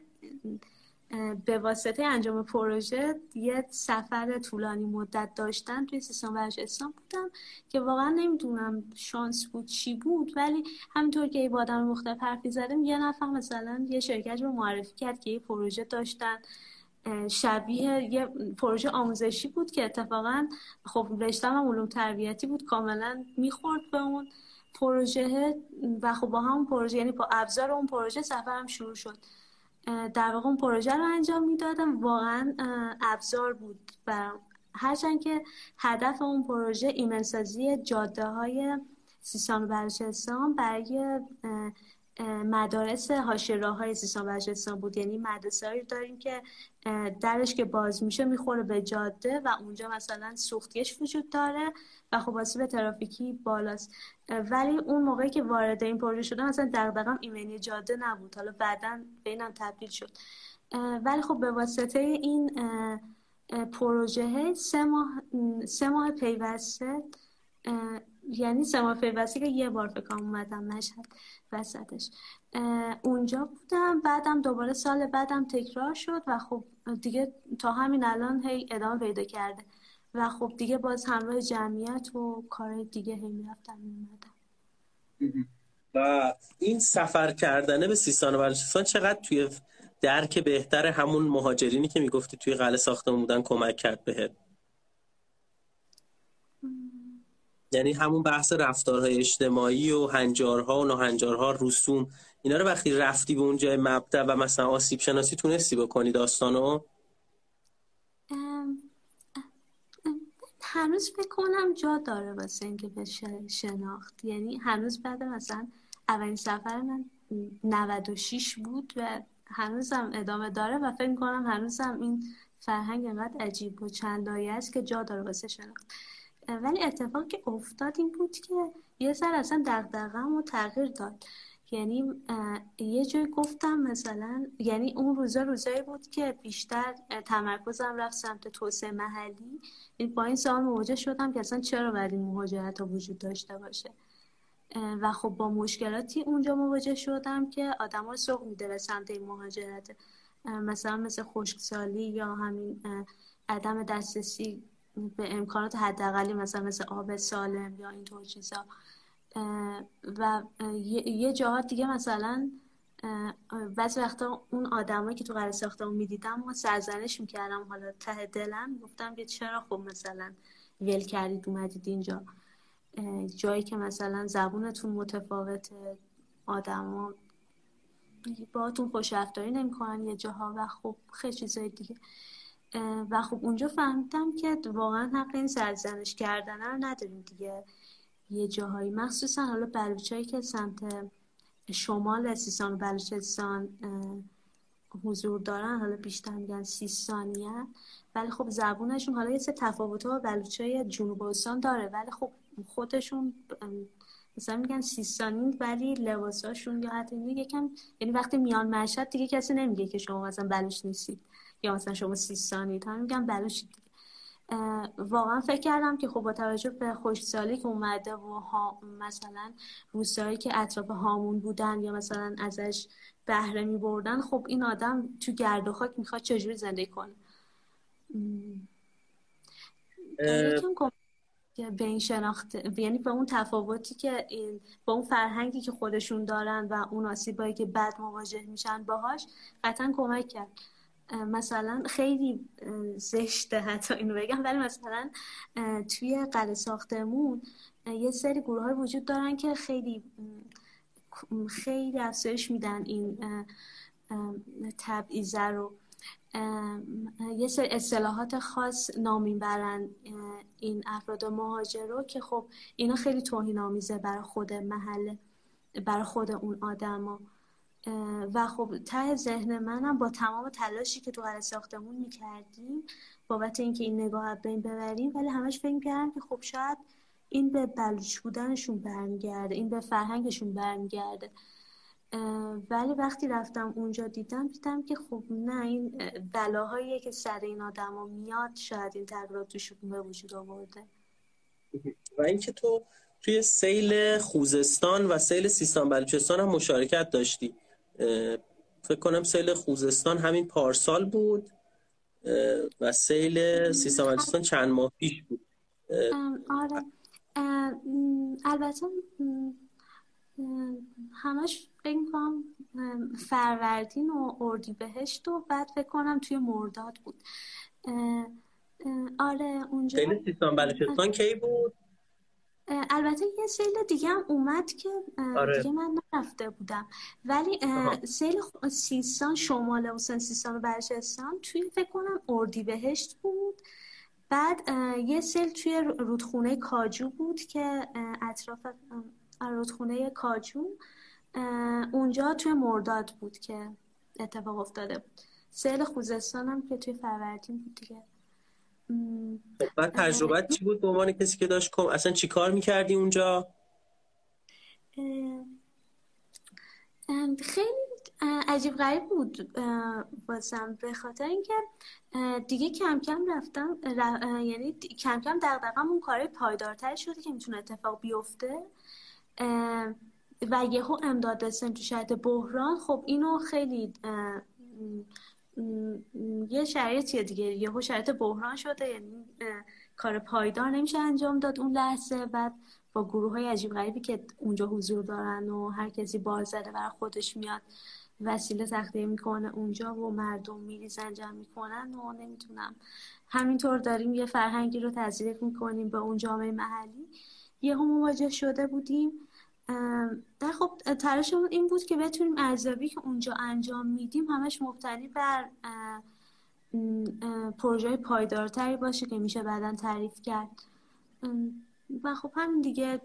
[SPEAKER 3] به واسطه انجام پروژه یه سفر طولانی مدت داشتن توی سیستان ورش اسلام بودم که واقعا نمی‌دونم شانس بود چی بود ولی همینطور که با آدم مختلف حرفی یه نفر مثلا یه شرکت رو معرفی کرد که یه پروژه داشتن. شبیه یه پروژه آموزشی بود که اتفاقا خب رشتم هم علوم تربیتی بود کاملا می‌خورد به اون پروژه و خب با هم پروژه یعنی با ابزار اون پروژه سفرم شروع شد. در واقع اون پروژه رو انجام می‌دادم. واقعا ابزار بود و هرچند که هدف اون پروژه ایمنسازی جاده های سیستان و برای مدارس حاشیه های سیستان بلوچستان بود. یعنی مدرسه داریم که درش که باز میشه می‌خوره به جاده و اونجا مثلا سوختیش وجود داره و خب به ترافیکی بالاست. ولی اون موقعی که وارد این پروژه شدم مثلا دغدغم ایمنی جاده نبود. حالا بعدا بینم تبدیل شد. ولی خب به واسطه این پروژه سه ماه سه ماه پیوسته یعنی ماه پیوسته که یه بار فکر اومدم مشهد وسطش. اونجا بودم بعدم دوباره سال بعدم تکرار شد و خب دیگه تا همین الان هی ادامه پیدا کرده. و خب دیگه باز همراه جمعیت و کار دیگه هی می‌رفتم میومدم
[SPEAKER 1] و این سفر کردنه به سیستان و بلوچستان چقدر توی درک بهتر همون مهاجرینی که می‌گفتی توی قلعه ساختمون بودن کمک کرد بهت؟ یعنی همون بحث رفتارهای اجتماعی و هنجارها و ناهنجارها رسوم اینا رو وقتی رفتی به اون جای مبدع و مثلا آسیب شناسی تونستی بکنی داستانو؟
[SPEAKER 3] هنوز بکنم جا داره واسه اینکه به شناخت. یعنی هنوز بعد مثلا اولین سفر من 96 بود و هنوزم ادامه داره و فکر کنم هنوزم این فرهنگ انقدر عجیب و چند است که جا داره واسه شناخت. ولی اتفاقی که افتاد این بود که یه سر اصلا دقدقم رو تغییر داد. یعنی یه جای گفتم مثلا یعنی اون روزا روزایی بود که بیشتر تمرکزم رفت سمت توسعه محلی. با این سوال مواجه شدم که اصلا چرا باید این مهاجرت ها وجود داشته باشه. و خب با مشکلاتی اونجا مواجه شدم که آدم ها سوق میده به سمت این مهاجرت. مثلا مثل خشکسالی یا همین عدم دسترسی به امکانات حداقلی مثلا مثل آب سالم یا اینطور چیزا. و یه جاها دیگه مثلا بعضی وقتا اون آدمایی که تو قرار ساختمون می‌دیدم و سرزنش می‌کردم. حالا ته دلم گفتم که چرا خب مثلا ول کردید اومدید اینجا. جایی که مثلا زبونتون متفاوته آدما باهاتون خوش رفتاری نمی‌کنن یه جاها و خب خیلی چیزای دیگه. و خب اونجا فهمیدم که واقعا حق این سرزنش کردن رو نداریم دیگه. یه جاهایی مخصوصا حالا بلوچایی که سمت شمال سیستان و بلوچستان حضور دارن حالا بیشتر میگن سیستانیه ولی خب زبونشون حالا یه سه تفاوت ها بلوچای جنوب استان داره. ولی خب خودشون مثلا میگن سیستانی ولی لباساشون یا حتی یکم یعنی وقتی میان مشهد دیگه کسی نمیگه که شما مثلا بلوچ نیستید. یا مثلا شما سیستانید هم میگن بلوچ دیگه واقعا فکر کردم که خب با توجه به خوشسالی که اومده و ها مثلا روستایی که اطراف هامون بودن یا مثلا ازش بهره می بردن خب این آدم تو گرد و خاک می‌خواد چجوری زندگی کنه. به این شناخت یعنی به اون تفاوتی که این با اون فرهنگی که خودشون دارن و اون آسیبایی که بعد مواجه میشن باهاش قطعا کمک کرد. مثلا خیلی زشته حتی اینو بگم ولی مثلا توی قلعه ساختمون یه سری گروه های وجود دارن که خیلی خیلی افزایش میدن این تبعیضه رو. یه سری اصطلاحات خاص نام برن این افراد مهاجر رو که خب اینا خیلی توهین آمیزه برای خود محله برای خود اون آدما. و خب ته ذهن منم با تمام تلاشی که تو قرار ساختمون می‌کردیم بابت اینکه این نگاه بین ببریم ولی همش فکر کردم که خب شاید این به بلوچ بودنشون برمیگرده این به فرهنگشون برمیگرده. ولی وقتی رفتم اونجا دیدم دیدم که خب نه این بلاهایی که سر این میاد شاید این تغییرات توشون به وجود آورده.
[SPEAKER 1] و اینکه تو توی سیل خوزستان و سیل سیستان بلوچستان هم مشارکت داشتی. فکر کنم سیل خوزستان همین پارسال بود و سیل سیستان بلوچستان چند ماه پیش بود.
[SPEAKER 3] آره. البته همش فکر کنم فروردین و اردی بهشت و بعد فکر کنم توی مرداد بود. آره اونجا.
[SPEAKER 1] سیل سیستان بلوچستان کی بود؟
[SPEAKER 3] البته یه سیل دیگه هم اومد که آره. دیگه من نرفته بودم. ولی سیل سیستان شمال حسین سیستان و بلوچستان توی فکر کنم اردی بهشت بود. بعد یه سیل توی رودخونه کاجو بود که اطراف رودخونه کاجو اونجا توی مرداد بود که اتفاق افتاده بود. سیل خوزستان هم که توی فروردین بود دیگه.
[SPEAKER 1] خب، بعد تجربت چی بود به عنوان کسی که داشت کم اصلا چی کار می‌کردی اونجا؟
[SPEAKER 3] خیلی عجیب غریب بود بازم. به خاطر اینکه دیگه کم کم رفتم یعنی کم کم دقدقم اون کار پایدارتر شده که می‌تونه اتفاق بیفته. و یهو امداد رسن تو شرط بحران خب اینو خیلی یه شرایطیه دیگه. یهو شرایط بحران شده یعنی کار پایدار نمیشه انجام داد اون لحظه. بعد با گروه های عجیب غریبی که اونجا حضور دارن و هر کسی بار زده برای خودش میاد وسیله تخته می‌کنه اونجا و مردم میریزن جمع می‌کنن و نمی‌تونم. همینطور داریم یه فرهنگی رو تزریق می‌کنیم به اون جامعه محلی. یه هم مواجه شده بودیم. در خب تلاشمون این بود که بتونیم ارزیابی که اونجا انجام میدیم همش مبتنی بر پروژه پایدارتری باشه که میشه بعدا تعریف کرد. و خب همین دیگه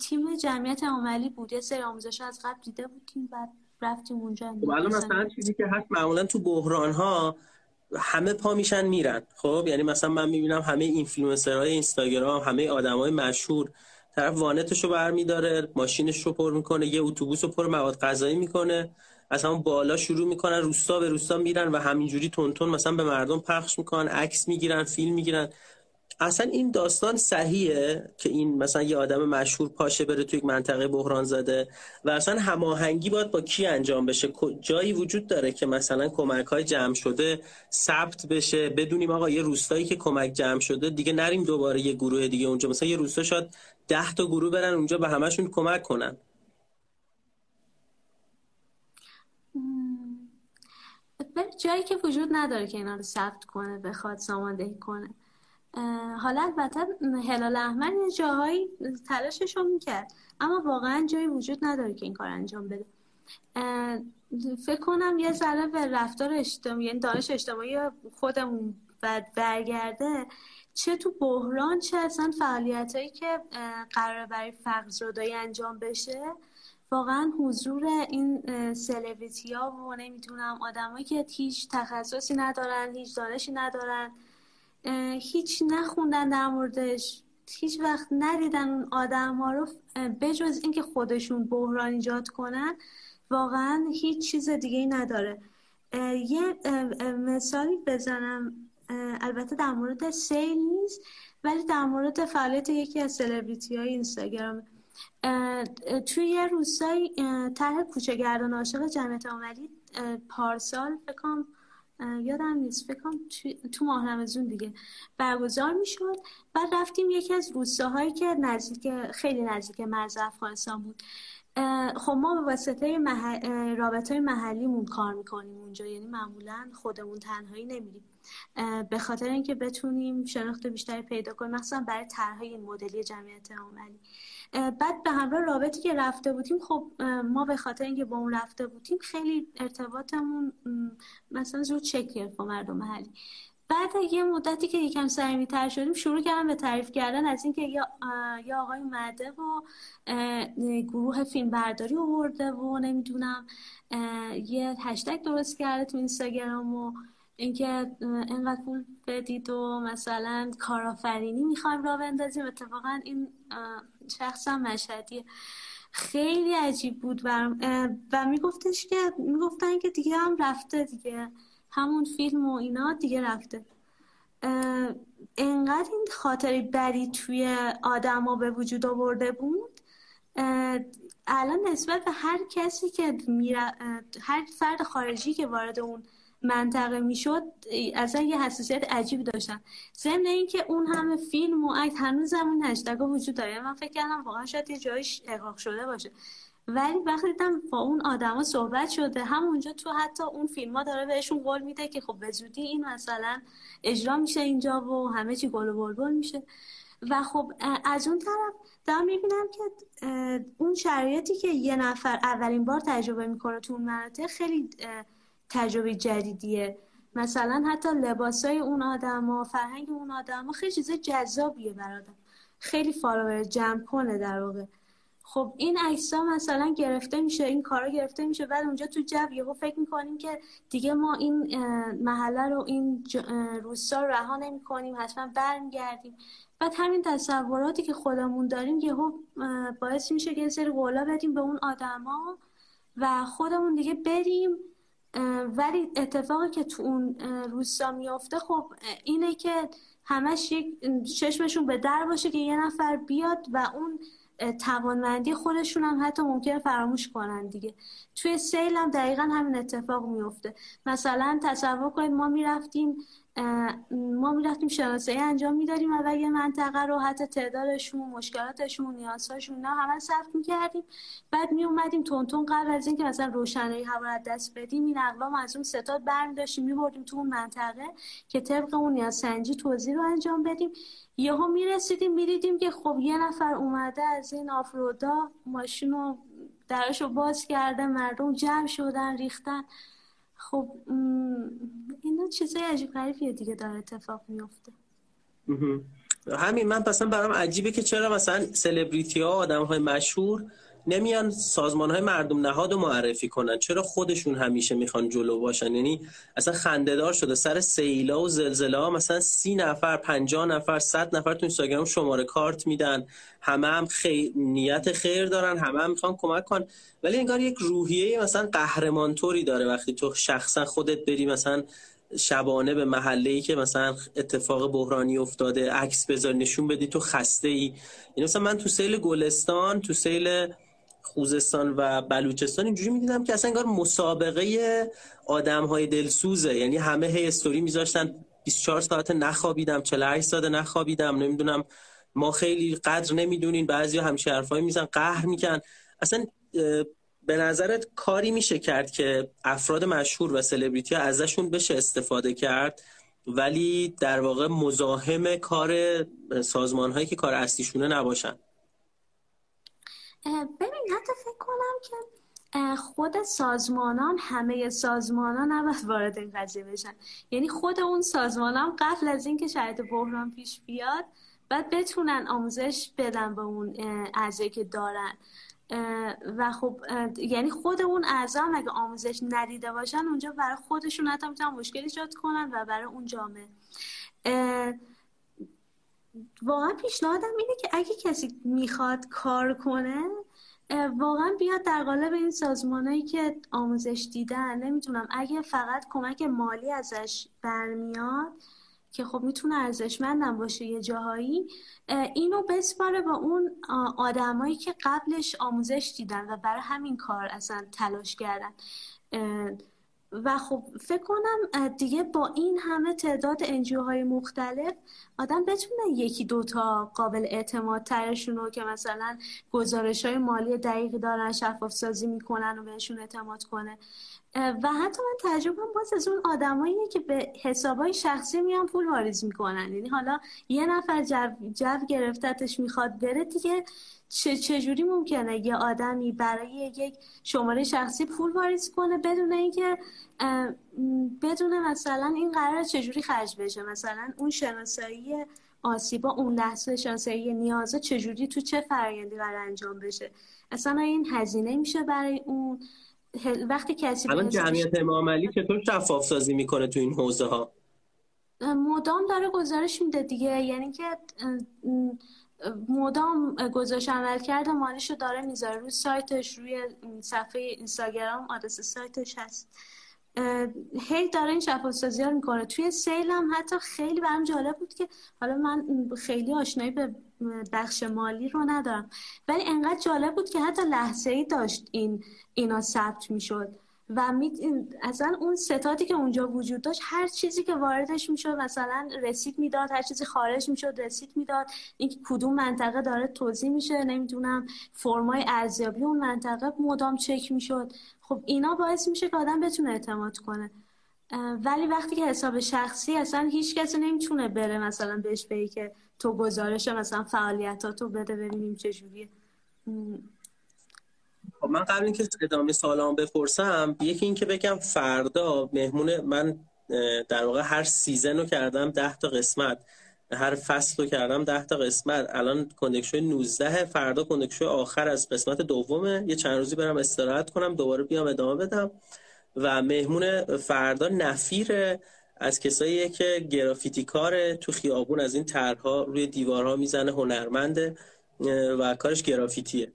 [SPEAKER 3] تیم جمعیت امام علی بود. یه سری آموزش از قبل دیده بودیم بعد رفتیم اونجا
[SPEAKER 1] خب مثلا چیزی که هست معمولا تو بحران ها همه پا میشن میرن. خب یعنی مثلا من می‌بینم همه اینفلوئنسرهای اینستاگرام همه آدمای مشهور طرف وانتش رو برمیداره ماشینش رو پر می‌کنه یه اتوبوس رو پر مواد غذایی می‌کنه. از همون بالا شروع می‌کنن روستا به روستا میرن و همینجوری تون مثلا به مردم پخش می‌کنن عکس می‌گیرن فیلم می‌گیرن. اصلا این داستان صحیحه که این مثلا یه آدم مشهور پاشه بره توی یک منطقه بحران زده و اصلا هماهنگی باید با کی انجام بشه؟ جایی وجود داره که مثلا کمک های جمع شده ثبت بشه؟ بدونیم آقا یه روستایی که کمک جمع شده دیگه نریم دوباره یه گروه دیگه اونجا. مثلا یه روستا شاید ده تا گروه برن اونجا به همشون کمک کنن.
[SPEAKER 3] جایی که وجود نداره که اینا رو ثبت کنه بخواد ساماندهی کنه. حالا البته هلال احمر یه جاهایی تلاشش رو می‌کرد اما واقعا جایی وجود نداره که این کار انجام بده. فکر کنم یه ذره به رفتار اجتماعی یعنی دانش اجتماعی خودمون بعد برگرده. چه تو بحران چه اصلا فعالیت هایی که قرار برای فقر زدایی انجام بشه واقعا حضور این سلبریتی ها و نمی‌تونم آدمایی که هیچ تخصصی ندارن هیچ دانشی ندارن هیچ نخوندن در موردش هیچ وقت ندیدن اون آدم ها رو بجز اینکه خودشون بحران ایجاد کنن واقعا هیچ چیز دیگه ای نداره یه مثالی بزنم. البته در مورد سیل نیست ولی در مورد فعالیت یکی از سلبریتی های اینستاگرام توی یه روزای طرح کوچهگردان عاشق جمعیت عملی پارسال فکرم یادم نیست فکرم تو ماه رمزون دیگه برگزار می‌شد. بعد رفتیم یکی از روستاهایی که نزدیک خیلی نزدیک مرز افغانستان بود. خب ما به واسطه محل... رابطه محلیمون کار می‌کنیم اونجا یعنی معمولا خودمون تنهایی نمیریم. به خاطر اینکه بتونیم شناخت بیشتری پیدا کنیم مثلا برای طرحهای مدلی جمعیت عملی. بعد به همراه رابطی که رفته بودیم خب ما به خاطر اینکه با اون رفته بودیم خیلی ارتباطمون مثلا زود چک گرفت با مردم محلی. بعد یه مدتی که یکم صمیمیتر شدیم شروع کردم به تعریف کردن از اینکه یا یا آقای اومده و گروه فیلم برداری آورده و نمی‌دونم یه هشتگ درست کرده تو اینستاگرام و اینکه اینقدر پول بدید و مثلا کارآفرینی می‌خوایم را بندازیم. اتفاقا این شخص هم مشهدیه. خیلی عجیب بود و, و میگفتش که می‌گفتن که دیگه هم رفته دیگه. همون فیلم و اینا دیگه رفته. انقدر این خاطری بری توی آدما به وجود آورده بود. الان نسبت به هر کسی که میره هر فرد خارجی که وارد اون منطقه می‌شد اصلا یه حساسیت عجیب داشتن ضمن اینکه اون همه فیلم و عکس هنوز هم اون هشتگا وجود داره. من فکر کردم واقعا شاید یه جایش اقراق شده باشه. ولی وقتی دیدم با اون آدما صحبت شده همونجا تو حتی اون فیلم ها داره بهشون قول میده که خب به این مثلا اجرا میشه اینجا و همه چی گل و بلبل میشه. و خب از اون طرف دارم می‌بینم که اون شرایطی که یه نفر اولین بار تجربه می‌کنه تو اون خیلی تجربه جدیدیه. مثلا حتی لباسای اون آدم و فرهنگ اون آدم خیلی چیز جذابیه برادم خیلی فالوور جمع کنه در واقع. خب این عکس مثلا گرفته میشه این کارا گرفته میشه بعد اونجا تو جو یهو فکر می‌کنیم که دیگه ما این محله رو این روستا رو رها نمی‌کنیم حتما برمیگردیم. بعد همین تصوراتی که خودمون داریم یهو باعث میشه که سری قولا بدیم به اون آدما و خودمون دیگه بریم ولی اتفاقی که تو اون روستا میافته خب اینه که همش یک چشمشون به در باشه که یه نفر بیاد و اون توانمندی خودشون هم حتی ممکنه فراموش کنن دیگه. توی سیل هم دقیقا همین اتفاق میفته مثلا تصور کنید ما می‌رفتیم ما می‌رفتیم شناسایی انجام می‌دادیم و یه منطقه رو حتی تعدادشون مشکلاتشون نیازهاشون نه همه ثبت می‌کردیم. بعد می اومدیم تونتون قبل از اینکه مثلا روشنایی هوا رو دست بدیم این اقوام از اون ستاد برمی داشتیم میبردیم تو اون منطقه که طبق اون نیاز سنجی توضیح رو انجام بدیم. یهو می‌رسیدیم می‌دیدیم که خب یه نفر اومده از این آفرودا ماشین رو درش باز کرده مردم جمع شدن ریختن. خب اینا چیزای عجیب غریبیه دیگه داره اتفاق میفته.
[SPEAKER 1] همین من مثلا برام عجیبه که چرا مثلا سلبریتی ها آدم های مشهور نمیان سازمان های مردم نهاد رو معرفی کنن. چرا خودشون همیشه می‌خوان جلو باشن؟ یعنی اصلا خندهدار شده. سر سیلا و زلزله ها مثلا سی نفر پنجاه نفر صد نفر تو اینستاگرام شماره کارت میدن. همه هم خی... نیت خیر دارن. همه هم می‌خوان کمک کن ولی انگار یک روحیه مثلا قهرمان طوری داره. وقتی تو شخصا خودت بری مثلا شبانه به محله ای که مثلا اتفاق بحرانی افتاده عکس بذار نشون بدی تو خسته ای یعنی مثلا من تو سیل گلستان تو سیل خوزستان و بلوچستان اینجوری می‌دیدم که اصلا انگار مسابقه آدم های دلسوزه. یعنی همه هی استوری میذاشتن. 24 ساعت نخوابیدم 48 ساعت نخوابیدم. نمی‌دونم ما خیلی قدر نمی‌دونین. بعضی همیشه حرفایی میزن قهر میکن. اصلا به نظرت کاری میشه کرد که افراد مشهور و سلبریتی ها ازشون بشه استفاده کرد؟ ولی در واقع مزاحم کار سازمان هایی که کار اصلیشونه نباشن.
[SPEAKER 3] ببین حتی فکر کنم که خود سازمانان همه سازمانان نباید وارد این قضیه بشن. یعنی خود اون سازمانان قبل از اینکه شاید بحران پیش بیاد بعد بتونن آموزش بدن به اون اعضایی که دارن. و خب یعنی خود اون اعضا اگه آموزش ندیده باشن اونجا برای خودشون حتی می‌تونن مشکل ایجاد کنن و برای اون جامعه. واقعا پیشنهادم اینه که اگه کسی می‌خواد کار کنه واقعا بیاد در قالب این سازمانهایی که آموزش دیدن. نمی‌تونم. اگه فقط کمک مالی ازش برمیاد که خب می‌تونه ارزشمندم باشه یه جاهایی اینو بسپاره با اون آدمایی که قبلش آموزش دیدن و برای همین کار اصلا تلاش کردن. و خب فکر کنم دیگه با این همه تعداد انجیو های مختلف آدم بتونه یکی دوتا قابل اعتماد ترشون رو که مثلا گزارش های مالی دقیقی دارن شفاف سازی می‌کنن و بهشون اعتماد کنه. و حتی من تجربه باز از اون آدمایی که به حسابای شخصی میان پول واریز می‌کنن. یعنی حالا یه نفر جو, جو گرفتتش می‌خواد بره دیگه چجوری ممکنه یه آدمی برای یک شماره شخصی پول واریز کنه بدون اینکه بدون مثلا این قرار چجوری خرج بشه؟ مثلا اون شناسایی آسیبا اون لحظه شناسایی نیازه چجوری تو چه فرآیندی قرار انجام بشه؟ اصلا این هزینه میشه برای اون؟ وقتی کسی
[SPEAKER 1] الان جمعیت معاملی چطور شفاف سازی می‌کنه تو این حوزه ها
[SPEAKER 3] مدام داره گزارش میده دیگه. یعنی که مدام گزارش عمل کرده مالش رو داره می‌ذاره روی سایتش روی صفحه اینستاگرام آدرس سایتش هست. هی داره این شفافسازی ها می‌کنه. توی سیل هم حتی خیلی برام جالب بود که حالا من خیلی آشنایی به بخش مالی رو ندارم. ولی انقدر جالب بود که حتی لحظه ای داشت این اینا ثبت می‌شد. و. اصلا اون ستاتی که اونجا وجود داشت هر چیزی که واردش می‌شد مثلا رسید می‌داد هر چیزی خارج می‌شد رسید می‌داد. این کدوم منطقه داره توضیح میشه نمی‌دونم. فرمای ارزیابی اون منطقه مدام چک می‌شد. خب اینا باعث میشه که آدم بتونه اعتماد کنه. ولی وقتی که حساب شخصی اصلا هیچ کسی نمی‌تونه بره مثلا بهش بگی که تو گزارش مثلا فعالیتاتو بده ببینیم چجوریه.
[SPEAKER 1] خب من قبل اینکه ادامه سالام بپرسم یکی اینکه بگم فردا مهمون من در واقع هر سیزن رو کردم ده تا قسمت هر فصل رو کردم ده تا قسمت. الان کندکشوی 19 فردا کندکشوی آخر از قسمت دومه. یه چند روزی برم استراحت کنم دوباره بیام ادامه بدم. و مهمون فردا نفیر از کسایی که گرافیتی کار تو خیابون از این طرحها روی دیوارها می‌زنه هنرمنده و کارش گرافیتیه.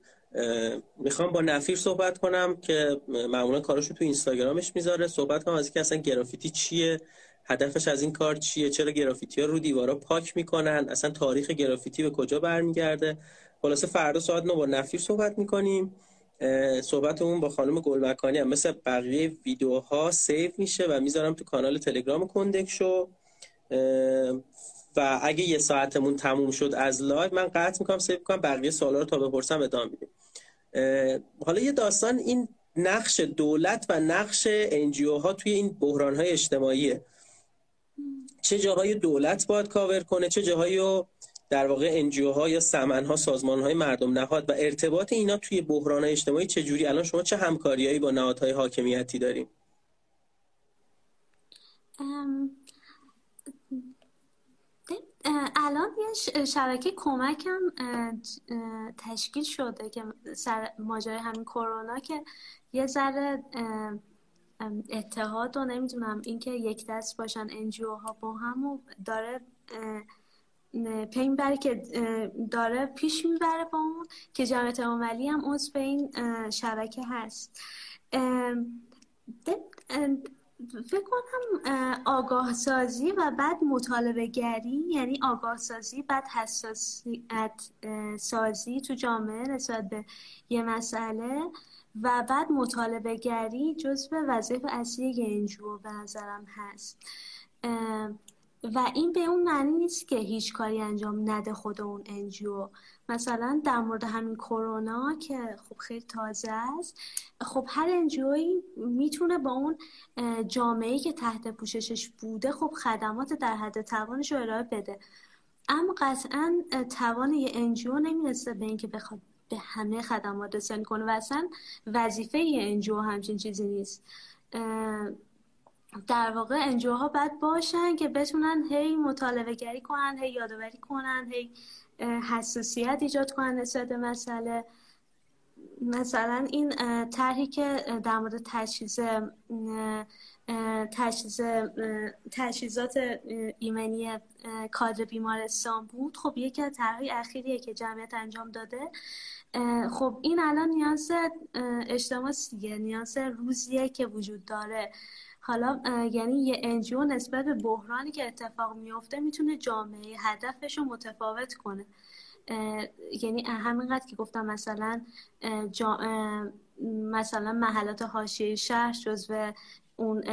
[SPEAKER 1] می‌خوام با نفیر صحبت کنم که معمولا کاراشو تو اینستاگرامش می‌ذاره. صحبت کنم از اینکه اصلا گرافیتی چیه هدفش از این کار چیه چرا گرافیتی ها رو دیوارا پاک می‌کنن اصلا تاریخ گرافیتی به کجا برمیگرده. خلاصه فردا ساعت نو با نفیر صحبت می‌کنیم. صحبتمون با خانم گلمکانی هم. مثل بقیه ویدیوها سیو میشه و می‌ذارم تو کانال تلگرام کندک شو. و اگه یه ساعتمون تموم شد از live من قطع می‌کنم save کنم بقیه سوالا رو تا بپرسم ادامه میدیم. حالا یه داستان این نقش دولت و نقش NGO ها توی این بحران های اجتماعیه. چه جاهای دولت باید کاور کنه چه جاهایی رو در واقع NGO ها یا سمن ها سازمان های مردم نهاد و ارتباط اینا توی بحران اجتماعی چجوری الان شما چه همکاریایی با نهادهای حاکمیتی داریم
[SPEAKER 3] الان یه شبکه کمک هم تشکیل شده که سر ماجرای همین کرونا که یه ذره اتحاد و نمی‌دونم اینکه یک دست باشن انجیو ها با هم داره پی که داره پیش می‌بره با اون که جمعیت عملی هم عضو این شبکه هست. فکر کنم آگاه سازی و بعد مطالبه گری یعنی آگاه سازی بعد حساسیت سازی تو جامعه نسبت به یه مسئله و بعد مطالبه گری جزو وظیف اصلی انجو به نظرم هست. و این به اون معنی نیست که هیچ کاری انجام نده خود اون انجیو مثلا در مورد همین کرونا که خب خیلی تازه است خب هر NGO ی می‌تونه با اون جامعه که تحت پوششش بوده خب خدمات در حد توانش رو ارائه بده. اما قطعا توان یه NGO نمی‌رسه به اینکه بخواد به همه خدمات رسانی کنه و اصلا وظیفه یه NGO همچین چیزی نیست. در واقع NGO ها باید باشن که بتونن هی مطالبه گری کنن هی یادآوری کنن هی حساسیت ایجاد کنن نسبت مسئله. مثلا این طرحی که در مورد تجهیز تجهیز تجهیزات ایمنی کادر بیمارستان بود. خب یکی از طرحی اخیریه که جمعیت انجام داده. خب این الان نیاز اجتماع دیگه. نیاز روزیه که وجود داره. حالا یعنی یه انجیو نسبت به بحرانی که اتفاق میفته می‌تونه جامعه هدفش رو متفاوت کنه. یعنی همینقدر که گفتم مثلا مثلا محلات حاشیه شهر جزو اون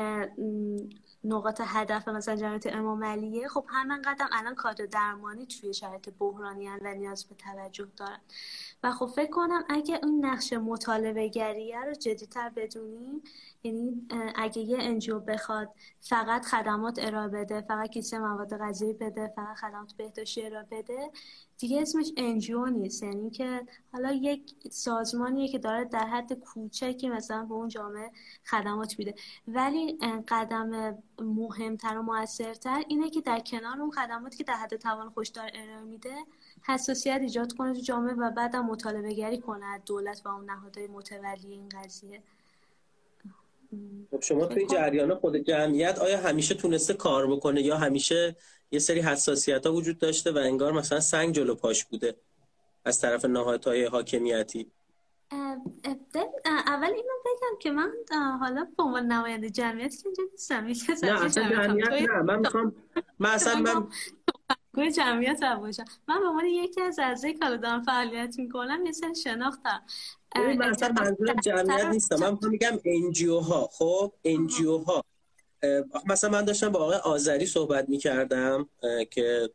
[SPEAKER 3] نقاط هدف مثلا جمعیت امام علیه خب همین قدم الان کادر درمانی توی شرایط بحرانی و نیاز به توجه دارن. و خب فکر کنم اگه اون نقش مطالبه گریه رو جدیتر بدونیم یعنی اگه یه انجیو بخواد فقط خدمات ارائه بده فقط کیسه مواد غذایی بده فقط خدمات بهداشتی ارائه بده دیگه اسمش انجیو نیست. یعنی که حالا یک سازمانیه که داره در حد کوچکی مثلا به اون جامعه خدمات میده. ولی قدم مهمتر و موثرتر اینه که در کنار اون خدماتی که در حد توان خوش داره ارائه میده حساسیت ایجاد کنه تو جامعه و بعدم مطالبه گری کنه دولت و اون نهادهای متولی این قضیه.
[SPEAKER 1] خب شما توی جریان خود جمعیت آیا همیشه تونسته کار بکنه یا همیشه یه سری حساسیت ها وجود داشته و انگار مثلا سنگ جلو پاش بوده از طرف نهادهای حاکمیتی؟
[SPEAKER 3] اول اینو بگم که من حالا به عنوان نماینده جمعیت که اینجا نیستم.
[SPEAKER 1] نه اصلا جمعیت نه. من می‌خوام من اصلا من
[SPEAKER 3] سخنگوی جمعیت باشم من به عنوان یکی از اعضایی که حالا دارم فعالیت می‌کنم یه سری شناخت دارم
[SPEAKER 1] من اصلا منظور جمعیت نیستم من میگم NGO ها خب NGO ها مثلا من داشتم با آقای آذری صحبت می‌کردم که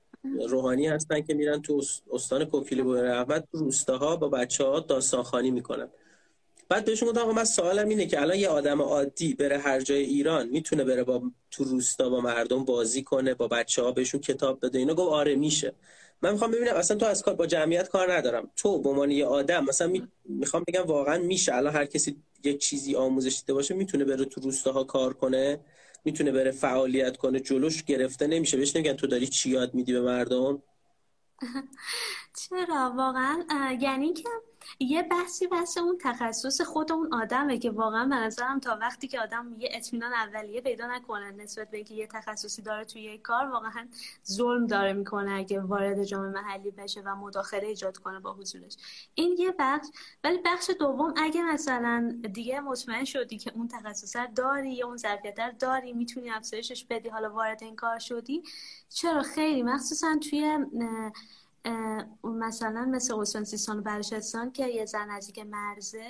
[SPEAKER 1] روحانی هستن که میرن تو استان کوکیلی بوی رحمت روستاها با بچه ها داستانخانی می‌کنن. بعد بهشون گفتم من سوالم اینه که الان یه آدم عادی بره هر جای ایران می‌تونه بره با تو روستا با مردم بازی کنه با بچه ها بهشون کتاب بده؟ اینا گفت آره میشه. من می‌خوام ببینم اصلا تو از کار با جمعیت کار ندارم. تو به عنوان یه آدم مثلا می‌خوام بگم واقعا میشه. الان هر کسی یک چیزی آموزش دیده باشه می‌تونه بره تو روستاها کار کنه می‌تونه بره فعالیت کنه جلوش گرفته نمیشه. بهش نمیگن تو داری چی یاد میدی به مردم؟ [LAUGHS]
[SPEAKER 3] چرا؟ واقعا یعنی که یه بحثی بحث اون تخصص خود اون آدمه که واقعا به نظرم تا وقتی که آدم یه اطمینان اولیه پیدا نکنه نسبت به اینکه یه تخصصی داره توی یه کار واقعا ظلم داره می‌کنه اگه وارد جامعه محلی بشه و مداخله ایجاد کنه با حضورش. این یه بخش. ولی بخش دوم اگه مثلا دیگه مطمئن شدی که اون تخصص داری یا اون ظرفیت داری می‌تونی افزایشش بدی حالا وارد این کار شدی چرا؟ خیلی مخصوصا توی مثلا مثل استان سیستان و بلوچستان که یه زن نزدیک مرزه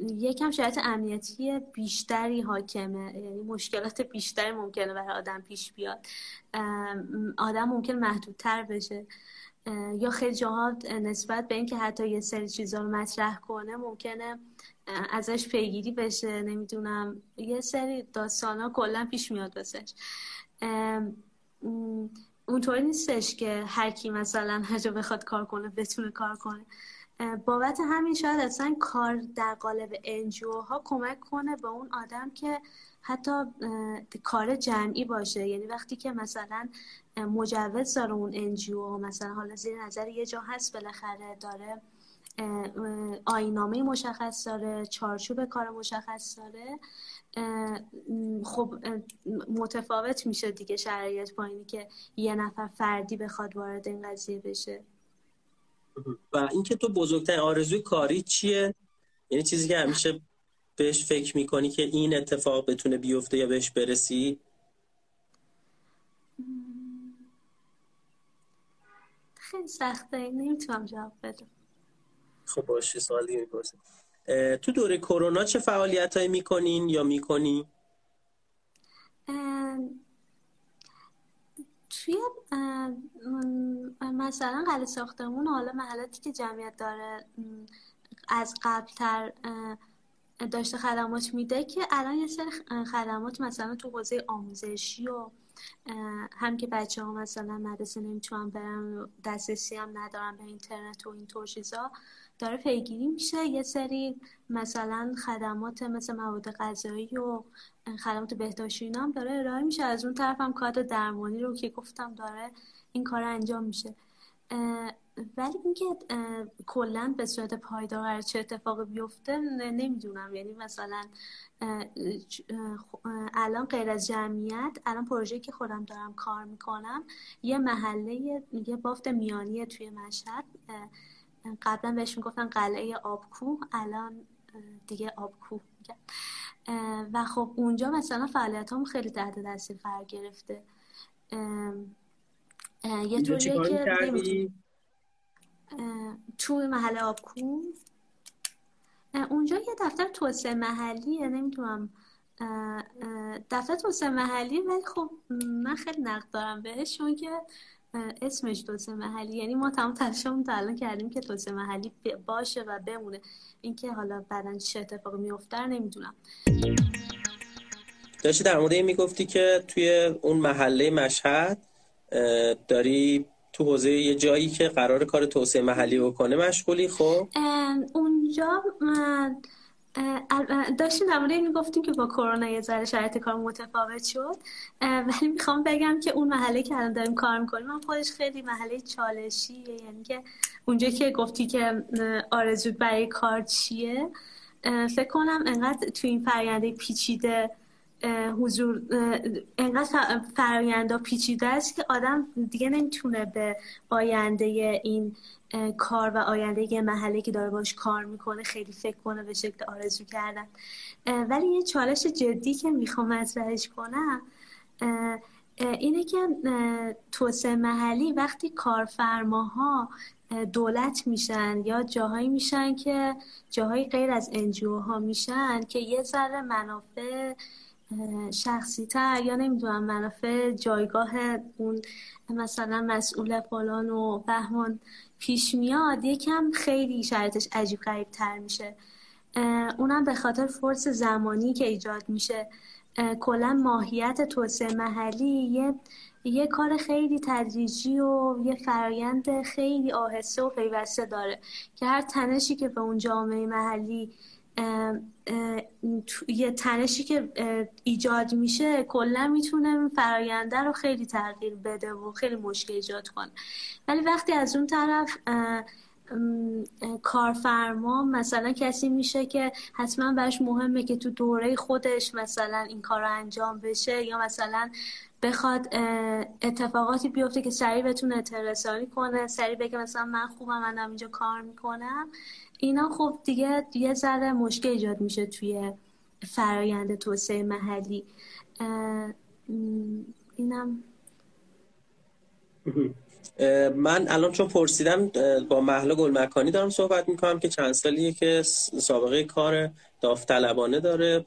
[SPEAKER 3] یکم شرایط امنیتی بیشتری حاکمه. یعنی مشکلات بیشتری ممکنه برای آدم پیش بیاد. آدم ممکن محدودتر بشه. یا خیلی جاها نسبت به اینکه حتی یه سری چیزا رو مطرح کنه ممکنه ازش پیگیری بشه. نمی‌دونم. یه سری داستان ها کلا پیش میاد بسش اونطوری نیستش که هر کی مثلا هر جا بخواد کار کنه بتونه کار کنه. بابت همین شاید اصلا کار در قالب NGO ها کمک کنه به اون آدم که حتی کار جمعی باشه. یعنی وقتی که مثلا مجوز داره اون NGO مثلا حالا زیر نظر یه جا هست بالاخره داره آیین‌نامه مشخص داره چارچوب کار مشخص داره. خب متفاوت میشه دیگه شرایط با اینی که یه نفر فردی بخواد وارد این قضیه بشه.
[SPEAKER 1] و اینکه تو بزرگترین آرزوی کاری چیه؟ یعنی چیزی که همیشه بهش فکر می‌کنی که این اتفاق بتونه بیفته یا بهش برسی؟
[SPEAKER 3] خیلی سخته. نمی‌تونم جواب بدم.
[SPEAKER 1] خب باشه سوال دیگه می‌پرسیم تو دوره کرونا چه فعالیت هایی می‌کنین یا می‌کنی؟
[SPEAKER 3] توی مثلا قلعه ساختمون حالا محلاتی که جمعیت داره از قبلتر داشته خدمات میده که الان یه سری خدمات مثلا تو حوزه آموزشی و هم که بچه ها مثلا مدرسه نمی‌تونن برن دسترسی هم ندارن به اینترنت و این چیزا داره پیگیری میشه. یه سری مثلا خدمات مثل مواد غذایی و خدمات بهداشتی هم داره ارائه میشه. از اون طرف هم درمانی رو که گفتم داره این کار انجام میشه. ولی اینکه کلا به صورت پایدار چه اتفاقی بیفته نمی‌دونم. یعنی مثلا الان غیر از جمعیت الان پروژه که خودم دارم کار می‌کنم یه محله یه بافت میانی توی مشهد. قبلا بهش می‌گفتن قلعه آبکو الان دیگه آبکو میگن. و خب اونجا مثلا فعالیت هم خیلی تحت تاثیر قرار گرفته. یه طوریه که تو محل آبکو. اونجا یه دفتر توسعه محلیه نمی‌تونم دفتر توسعه محلی ولی خب من خیلی نقد دارم بهش چون که اسمش توسعه محلی. یعنی ما تمام تلاشمون تا الان کردیم که توسعه محلی باشه و بمونه. اینکه حالا بعدا چه اتفاقی میفته نمی‌دونم.
[SPEAKER 1] داشتی در مورد این می‌گفتی که توی اون محله مشهد داری تو حوزه یه جایی که قرار کار توسعه محلی بکنه مشغولی خب؟
[SPEAKER 3] اونجا داشتیم در مورد می‌گفتیم که با کرونا یه ذره شرایط کار متفاوت شد. ولی می‌خوام بگم که اون محله که الان داریم کار می‌کنیم من خودش خیلی محله چالشیه. یعنی که اونجا که گفتی که آرزو برای کار چیه فکر کنم انقدر تو این فرینده پیچیده حضور انقدر فراینده پیچیده است که آدم دیگه نمی‌تونه به آینده این کار و آینده یه محله که داره باش کار می‌کنه خیلی فکر کنه به شکل آرزو کردن. ولی یه چالش جدی که می‌خوام مطرحش کنم اینه که توسعه محلی وقتی کارفرماها دولت میشن یا جاهایی میشن که جاهای غیر از انجیو ها میشن که یه ذره منافع شخصی تر یا نمی‌دونم منافع جایگاه اون مثلا مسئول فلان و بهمان پیش میاد یکم خیلی شرطش عجیب غریب تر میشه اونم به خاطر فرص زمانی که ایجاد میشه. کلا ماهیت توسعه محلی یه یه کار خیلی تدریجی و یه فرایند خیلی آهسته و پیوسته داره که هر تنشی که به اون جامعه محلی یه تنشی که ایجاد میشه کلا می‌تونه فراینده رو خیلی تغییر بده و خیلی مشکل ایجاد کنه. ولی وقتی از اون طرف کارفرما مثلا کسی میشه که حتما برش مهمه که تو دوره خودش مثلا این کار رو انجام بشه یا مثلا بخواد اتفاقاتی بیفته که سریع بتونه اطلاع کنه سریع بگه مثلا من خوبم من اینجا کار می‌کنم. اینا خب دیگه یه ذره مشکل ایجاد میشه توی فرایند توسعه محلی. اینم.
[SPEAKER 1] من الان چون پرسیدم با محلا گلمکانی دارم صحبت می‌کنم که چند سالیه که سابقه کار داوطلبانه داره.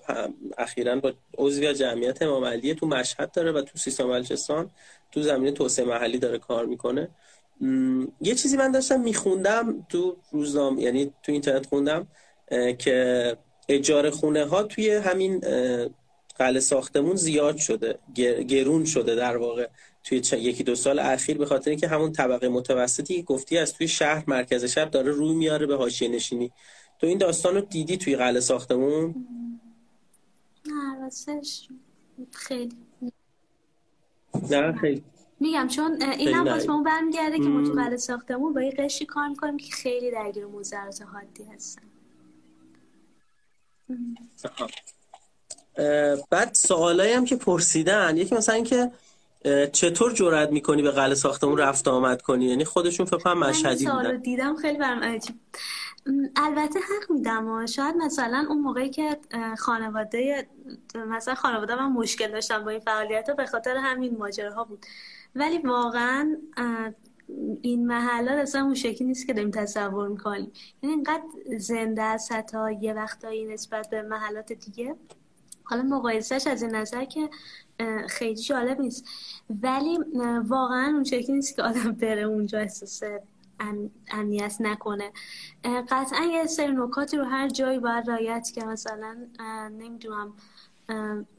[SPEAKER 1] اخیرا با عضوی جمعیت امام تو مشهد داره و تو سیستان بلوچستان تو زمینه توسعه محلی داره کار می‌کنه. یه چیزی من داشتم میخوندم تو روزنامه یعنی تو اینترنت خوندم که اجاره خونه ها توی همین قلعه ساختمون زیاد شده گرون شده در واقع. توی یکی دو سال اخیر به خاطر اینکه همون طبقه متوسطی گفتی از توی شهر مرکز شهر داره روی میاره به حاشیه نشینی. تو این داستان رو دیدی توی قلعه ساختمون؟
[SPEAKER 3] نه خیلی.
[SPEAKER 1] نه خیلی.
[SPEAKER 3] میگم چون این هم باز اون برمیگرده که ما تو قلعه ساختمون با یه قشی کار می‌کنیم که خیلی درگیر موزرات حادی هستن.
[SPEAKER 1] بعد سوالایی هم که پرسیدن یکی مثلا اینکه چطور جرأت می‌کنی به قلعه ساختمون رفت آمد کنی؟ یعنی خودشون فکر کنم مشهدی بودن.
[SPEAKER 3] دیدم خیلی برام عجیب. البته حق میدم و شاید مثلا اون موقعی که خانواده مثلا خانواده من مشکل داشتم با این فعالیت ها به خاطر همین ماجراها بود. ولی واقعا این محله اصلا اون شکلی نیست که داریم تصور می‌کنیم. یعنی اینقدر زنده است حتی یه وقتایی نسبت به محلات دیگه. حالا مقایسهش از این نظر که خیلی جالب نیست. ولی واقعا اون شکلی نیست که آدم بره اونجا احساس امنیت نکنه. قطعا یه سری نکاتی رو هر جایی باید رایت که مثلا نمی‌دونم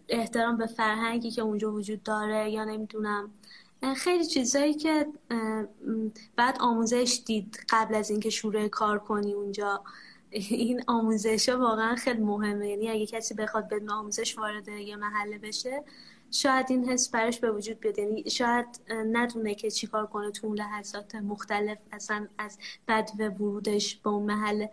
[SPEAKER 3] احترام به فرهنگی که اونجا وجود داره یا نمی‌دونم. خیلی چیزایی که بعد آموزش دید قبل از اینکه شروع کار کنی اونجا. این آموزش ها واقعا خیلی مهمه. یعنی اگه کسی بخواد بدون آموزش وارد یه محله بشه شاید این حس برش به وجود بیاد. یعنی شاید ندونه که چیکار کنه تو اون لحظات مختلف اصلا از بد و ورودش به اون محله.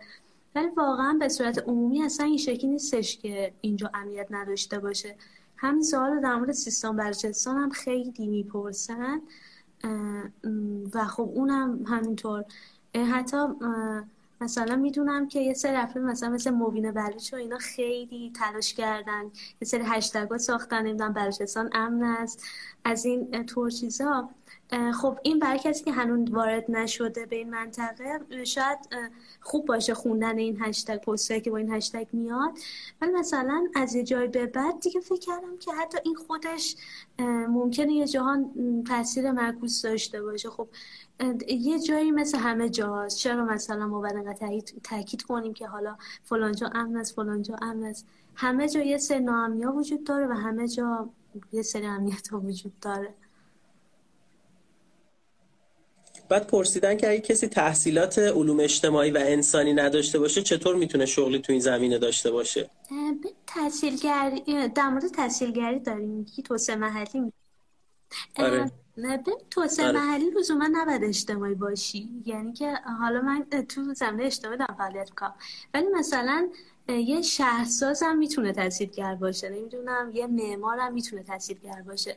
[SPEAKER 3] ولی واقعا به صورت عمومی اصلا این شکلی نیستش که اینجا امنیت نداشته باشه. همین سوال در مورد سیستان بلوچستان هم خیلی می‌پرسن. و خب اونم همینطور. حتی مثلا می‌دونم که یه سری افراد مثلا مثل مبین بلوچ و اینا خیلی تلاش کردن. یه سری هشتگ ساختن نمی‌دونم بلوچستان امن است. از این طور چیزا. خب این برای کسی که هنوز وارد نشده به این منطقه شاید خوب باشه خوندن این هشتگ پسته که با این هشتگ میاد. ولی مثلا از یه جای به بعد دیگه فکر کردم که حتی این خودش ممکنه یه جهان تاثیر معکوس داشته باشه. خب یه جایی مثل همه جاست. چرا مثلا ما باید تاکید کنیم که حالا فلان جا امن است فلان جا امن است؟ همه جا یه سری ناامنیا وجود داره و همه جا یه سری امنیت ها وجود داره.
[SPEAKER 1] بعد پرسیدن که اگه کسی تحصیلات علوم اجتماعی و انسانی نداشته باشه چطور می‌تونه شغلی تو این زمینه داشته باشه؟
[SPEAKER 3] تحصیلگری در مورد تحصیلگری داریم. که توسعه محلی آره. به توسعه آره. محلی لزوما نباید اجتماعی باشی. یعنی که حالا من تو زمینه اجتماعی دارم فعالیت کنم ولی مثلا یه شهرساز هم می‌تونه تحصیلگر باشه. نمی‌دونم یه معمار هم می‌تونه تحصیلگر باشه.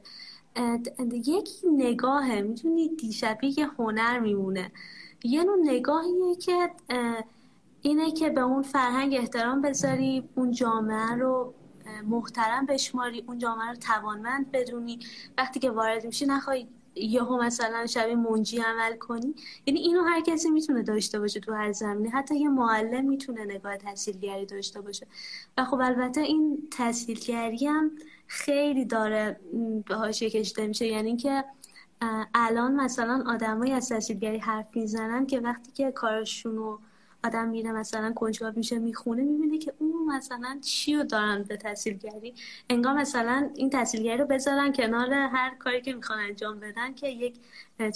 [SPEAKER 3] یک نگاهه. می‌تونی دیشبی یه هنر میمونه. یه نوع نگاهیه که اینه که به اون فرهنگ احترام بذاری اون جامعه رو محترم بشماری اون جامعه رو توانمند بدونی. وقتی که وارد میشی نخوای یهو مثلا شبیه منجی عمل کنی. یعنی اینو هر کسی می‌تونه داشته باشه تو هر زمینه. حتی یه معلم می‌تونه نگاه تحصیلگری داشته باشه. و خب البته این تحصیلگری هم خیلی داره به حاشیه کشیده میشه. یعنی که الان مثلا آدمایی از تحصیلگری حرف می‌زنن که وقتی که کارشون آدم میره مثلا کنجکاو میشه می‌خونه می‌بینه که اون مثلا چی رو دارن به تحصیلگری؟ انگار مثلا این تحصیلگری رو بذارن کنار هر کاری که می‌خوان انجام بدن که یک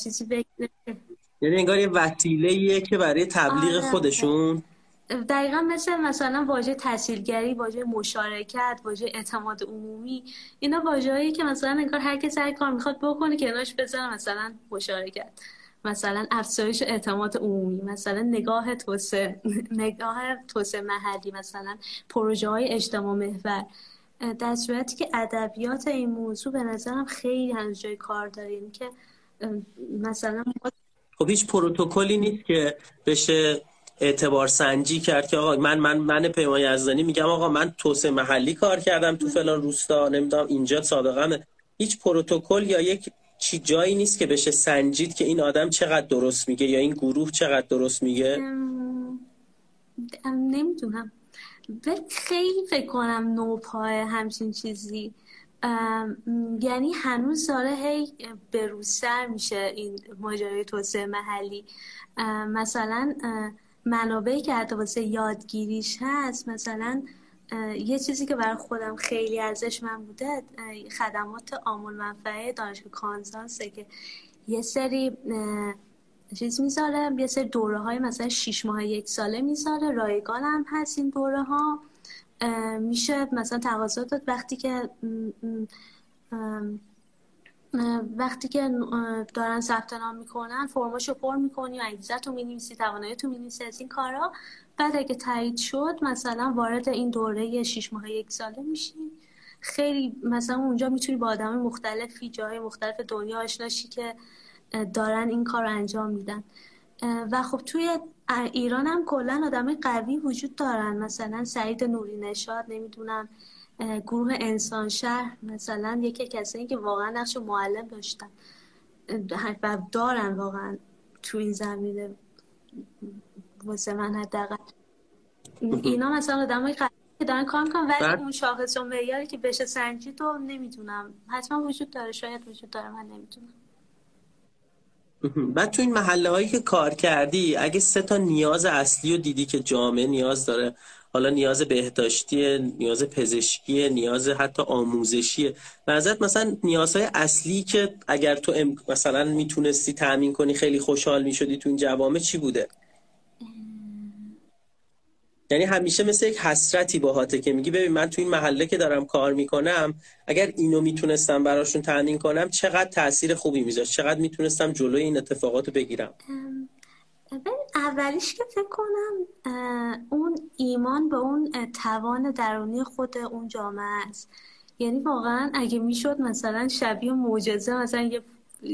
[SPEAKER 3] چیزی بگیره.
[SPEAKER 1] یعنی انگار یه وسیله که برای تبلیغ آره. خودشون.
[SPEAKER 3] دقیقا مثل مثلا واژه تحصیلگری واژه مشارکت واژه اعتماد عمومی اینا واژه‌ای که مثلا انگار هر کسی هر کار می‌خواد بکنه که کنارش بذاره مثلا مشارکت. مثلا افزایش اعتماد عمومی مثلا نگاه توسعه نگاه توسعه محلی مثلا پروژه های اجتماع محور. در صورتی که ادبیات این موضوع به نظرم خیلی هنوز جای کار داره یعنی که مثلا
[SPEAKER 1] خب هیچ پروتکلی نیست که بشه اعتبار سنجی کرد که آقا من من من پیمان یزدانی میگم آقا من توسعه محلی کار کردم تو فلان روستا نمی‌دونم اینجا سابقه هیچ پروتکل یا یک چی جایی نیست که بشه سنجید که این آدم چقدر درست میگه یا این گروه چقدر درست میگه.
[SPEAKER 3] نمی‌دونم. خیلی فکر کنم نوپای همچین چیزی. یعنی هنوز داره هی بروسر میشه این ماجرای توسعه محلی. مثلا منابعی که حتی واسه یادگیریش هست مثلا یه چیزی که برای خودم خیلی ارزش من بوده خدمات آمول منفعه دانشگاه کانزاسه که یه سری چیز می‌ذاره یه سری دوره های مثلا شیش ماه یک ساله می‌ذاره رایگان هم هست این دوره ها میشه مثلا تقاضا داد وقتی که وقتی که دارن ثبت نام می‌کنن فرماشو پر می‌کنی انگیزه می‌نویسی توانایی تو می‌نویسی از این کارا. بعد اگه تایید شد مثلا وارد این دوره شیش ماه یک ساله میشی. خیلی مثلا اونجا می‌تونی با آدم مختلفی جای مختلف دنیا آشناشی که دارن این کار انجام میدن. و خب توی ایران هم کلا آدم قوی وجود دارن. مثلا سعید نوری نشاد نمی‌دونم. گروه انسان شهر مثلا یکی کسایی که واقعا نقش معلم داشتن. و دارن واقعا تو این زمینه واسه من حداقل. اینا مثلا آدمای که دارن کار می‌کنن ولی اون شاخص و معیاری که بشه سنجید و نمی‌دونم. حتما وجود داره شاید وجود داره من نمی‌دونم. [LAUGHS]
[SPEAKER 1] بعد تو این محله هایی که کار کردی اگه سه تا نیاز اصلی رو دیدی که جامعه نیاز داره حالا نیاز بهداشتی نیاز پزشکی نیاز حتی آموزشی. نظرت مثلا نیازهای اصلی که اگر تو مثلا می‌تونستی تامین کنی خیلی خوشحال می‌شدی تو این جوامع چی بوده؟ یعنی همیشه مثل یک حسرتی باهاته که میگی ببین من تو این محله که دارم کار می‌کنم اگر اینو می‌تونستم براشون تامین کنم چقدر تاثیر خوبی میذاشت چقدر می‌تونستم جلوی این اتفاقات بگیرم؟
[SPEAKER 3] اولیش که فکر کنم اون ایمان به اون توان درونی خود اون جامعه است. یعنی واقعا اگه می‌شد مثلا شبیه معجزه مثلا یه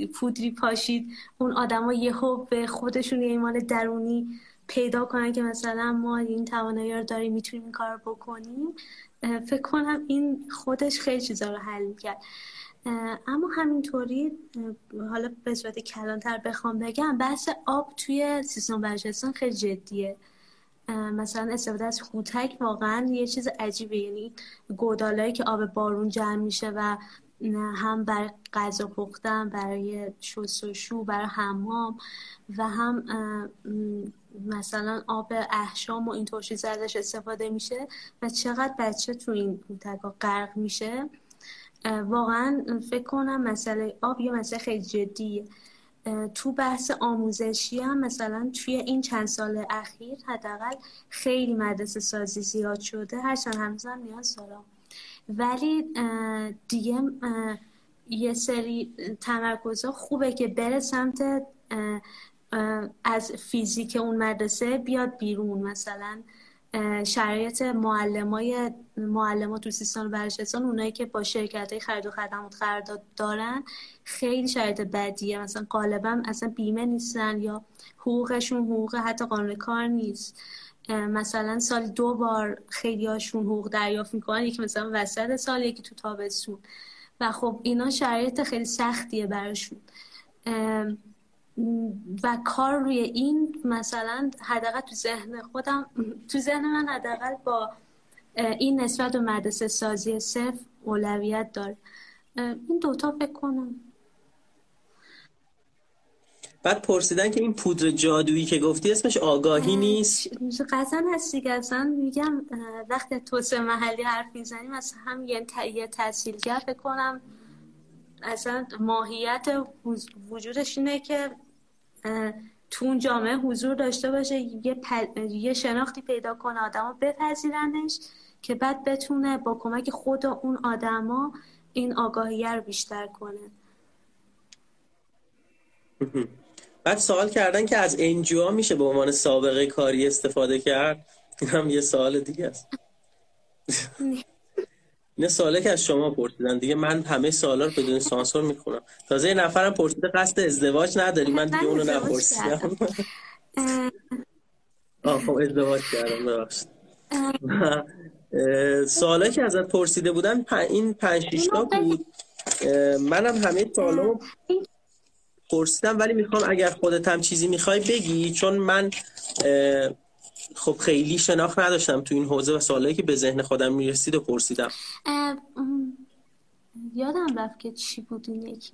[SPEAKER 3] پودری پاشید اون آدما یهو به خودشون ایمان درونی پیدا کنن که مثلا ما این توانایی رو داریم می‌تونیم این کار بکنیم. فکر کنم این خودش خیلی چیزا رو حل می‌کرد. اما همینطوری حالا به صورت کلانتر بخوام بگم بحث آب توی سیستم بلوچستان خیلی جدیه. مثلا استفاده از خوتک واقعا یه چیز عجیبه. یعنی گودالایی که آب بارون جمع میشه و هم برای غذا پختن برای شستشو برای حمام و هم مثلا آب احشام و این چیز ازش استفاده میشه و چقدر بچه تو این ها غرق میشه. واقعا فکر کنم مسئله آب یه مسئله خیلی جدیه. تو بحث آموزشی هم مثلا توی این چند سال اخیر حداقل خیلی مدرسه سازی زیاد شده. هرچند هنوزم نیاز دارم ولی دیگه یه سری تمرکزها خوبه که بره سمت از فیزیک اون مدرسه بیاد بیرون. مثلا شرایط معلمای معلمات تو سیستان بلوچستان اونایی که با شرکت های خرید و خدمات قرارداد دارن خیلی شرایط بدیه. مثلا غالبا اصلا بیمه نیستن یا حقوقشون حقوق حتی قانون کار نیست. مثلا سال دو بار خیلی هاشون حقوق دریافت می‌کنن. یکی مثلا وسط سال یکی تو تابستون. و خب اینا شرایط خیلی سختیه براشون. و کار روی این مثلا حداقل تو ذهن خودم تو ذهن من حداقل با این نسبت به مدرسه سازی صرف اولویت داره. این دوتا فکر کنم.
[SPEAKER 1] بعد پرسیدن که این پودر جادویی که گفتی اسمش آگاهی نیست؟
[SPEAKER 3] قطعا هست دیگه. اصلا میگم وقتی توسعه محلی حرف می‌زنیم از هم یه, یه تحصیلگر فکر کنم اصلا ماهیت وجودش اینه که تو اون جامعه حضور داشته باشه یه, یه شناختی پیدا کنه آدما بپذیرنش که بعد بتونه با کمک خود اون آدما این آگاهیه رو بیشتر کنه. [LAUGHS]
[SPEAKER 1] بعد سوال کردن که از انجیو میشه به عنوان سابقه کاری استفاده کرد؟ این هم یه سوال دیگه است. [LAUGHS] این سواله که از شما پرسیدن دیگه من همه سوالا رو بدون سانسور می‌خونم. تازه یه نفرم پرسیده قصد ازدواج نداری؟ من دیگه اونو نپرسیدم. آه خب ازدواج کردم ببخشید. سوالا که ازت پرسیده بودن این پنج شیشتا بود. منم همه سوالا پرسیدم ولی می‌خوام اگر خودت هم چیزی می‌خوای بگی چون من خب خیلی شناخت نداشتم تو این حوزه و سوالایی که به ذهن خودم می‌رسید و پرسیدم.
[SPEAKER 3] یادم رفت که چی بود این یکی.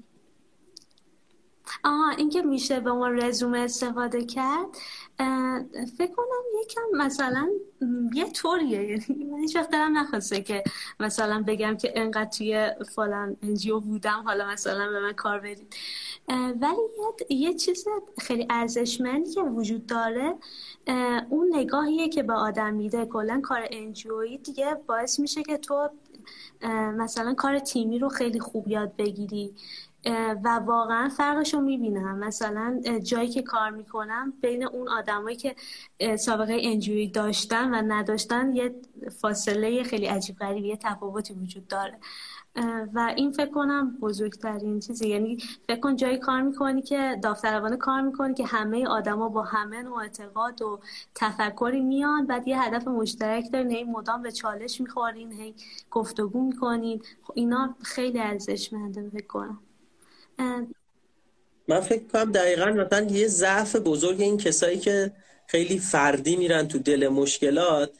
[SPEAKER 3] آها اینکه میشه به ما رزومه استفاده کرد. فکر کنم یکم مثلا یه طوریه. یعنی من هیچ وقت دارم نخواسته که مثلا بگم که انقدر توی فلان انجیو بودم حالا مثلا به من کار بدید. ولی یه چیز خیلی ارزشمندی که وجود داره اون نگاهیه که به آدم میده. کلا کار انجیویی دیگه باعث میشه که تو مثلا کار تیمی رو خیلی خوب یاد بگیری. و واقعا فرقش رو می‌بینم. مثلا جایی که کار می‌کنم بین اون آدمایی که سابقه انجوی داشتن و نداشتن یه فاصله خیلی عجیب غریبی یه تفاوتی وجود داره. و این فکر کنم بزرگترین چیزی یعنی فکر کن جایی کار می‌کنی که داوطلبانه کار می‌کنی که همه آدما با همه نوع اعتقاد و تفکری میان بعد یه هدف مشترک دارین هی مدام به چالش می‌خورین هی گفتگو می‌کنین. خب اینا خیلی ارزشمنده فکر کنم.
[SPEAKER 1] من فکر کنم دقیقا مثلا یه ضعف بزرگ این کسایی که خیلی فردی میرن تو دل مشکلات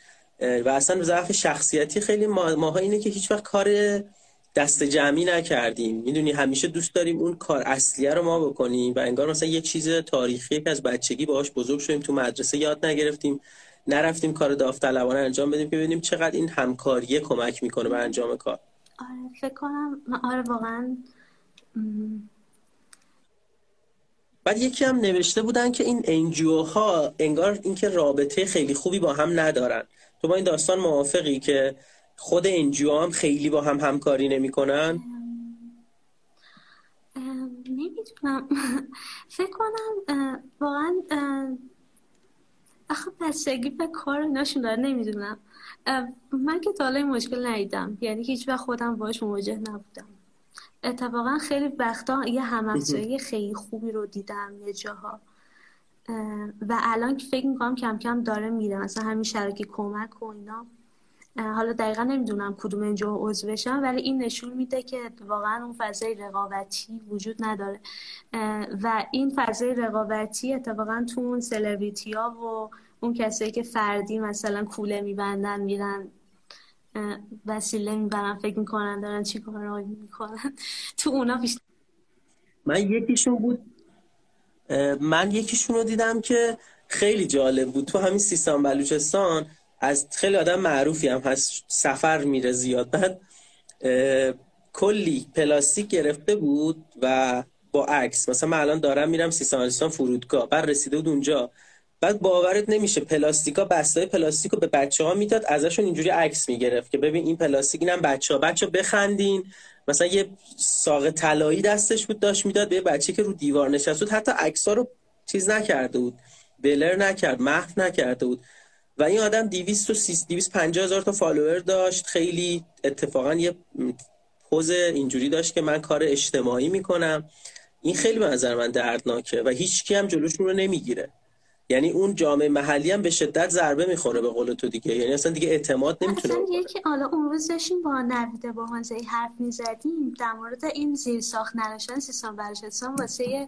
[SPEAKER 1] و اصلا ضعف شخصیتی خیلی ماها اینه که هیچ وقت کار دست جمعی نکردیم. می‌دونی همیشه دوست داریم اون کار اصلیه رو ما بکنیم و انگار مثلا یک چیز تاریخی که از بچگی باهاش بزرگ شدیم تو مدرسه یاد نگرفتیم نرفتیم کار داوطلبانه انجام بدیم که ببینیم چقدر این همکاریه کمک می‌کنه به انجام کار.
[SPEAKER 3] آره فکر کنم آره واقعا
[SPEAKER 1] بعد یکی هم نوشته بودن که این انجیو ها انگار اینکه رابطه خیلی خوبی با هم ندارن. تو با این داستان موافقی که خود انجیو هم خیلی با هم همکاری نمی‌کنن؟
[SPEAKER 3] نمی‌دونم. [LAUGHS] فکر کنم واقعا آخه بستگی به کار ناشون داره نمی‌دونم. من که تا مشکل ندیدم. یعنی هیچ وقت خودم باش مواجه نبودم. اتفاقا خیلی وقتا یه همافزایی خیلی خوبی رو دیدم یه جاها. و الان که فکر می‌کنم کم کم داره میره. مثلا همین شرکه کمک و اینا. حالا دقیقا نمی‌دونم کدوم اینجا عضو بشم ولی این نشون میده که واقعا اون فضای رقابتی وجود نداره. و این فضای رقابتی اتفاقا تو اون سلبریتی ها و اون کسایی که فردی مثلا کوله میبندن میرن وسیله می‌برن فکر می‌کنن دارن چی کار می‌کنن. [LAUGHS] تو اونا بیشتر
[SPEAKER 1] من یکیشون بود من یکیشون رو دیدم که خیلی جالب بود. تو همین سیستان بلوچستان از خیلی آدم معروفی هم هست سفر میره زیاد. بعد کلی پلاستیک گرفته بود و با عکس. مثلا من الان دارم میرم سیستان بلوچستان فرودگاه. بعد رسیده بود اونجا. بعد باورت نمیشه پلاستیکا بستای پلاستیک رو به بچه ها می‌داد ازشون اینجوری عکس می‌گرفت که ببین این پلاستیک اینم بچه ها بچه بخندین. مثلا یه ساق طلایی دستش بود داشت می‌داد به بچه که رو دیوار نشست بود حتی عکس رو چیز نکرده بود بلر نکرد محو نکرده بود. و این آدم 200 250 هزار تا فالوور داشت. خیلی اتفاقا یه پوز اینجوری داشت که من کار اجتماعی می‌کنم. این خیلی به نظر من دردناکه و هیچ کی هم جلوشون رو نمی‌گیره. یعنی اون جامعه محلی هم به شدت ضربه می‌خوره به قول تو دیگه. یعنی اصلا دیگه اعتماد نمی‌تونه
[SPEAKER 3] اصلا یکی حالا اون روز داشتیم با نویده با هانزه حرف می‌زدیم. در مورد این زیر ساخت نداشتن سیستان بلوچستان واسه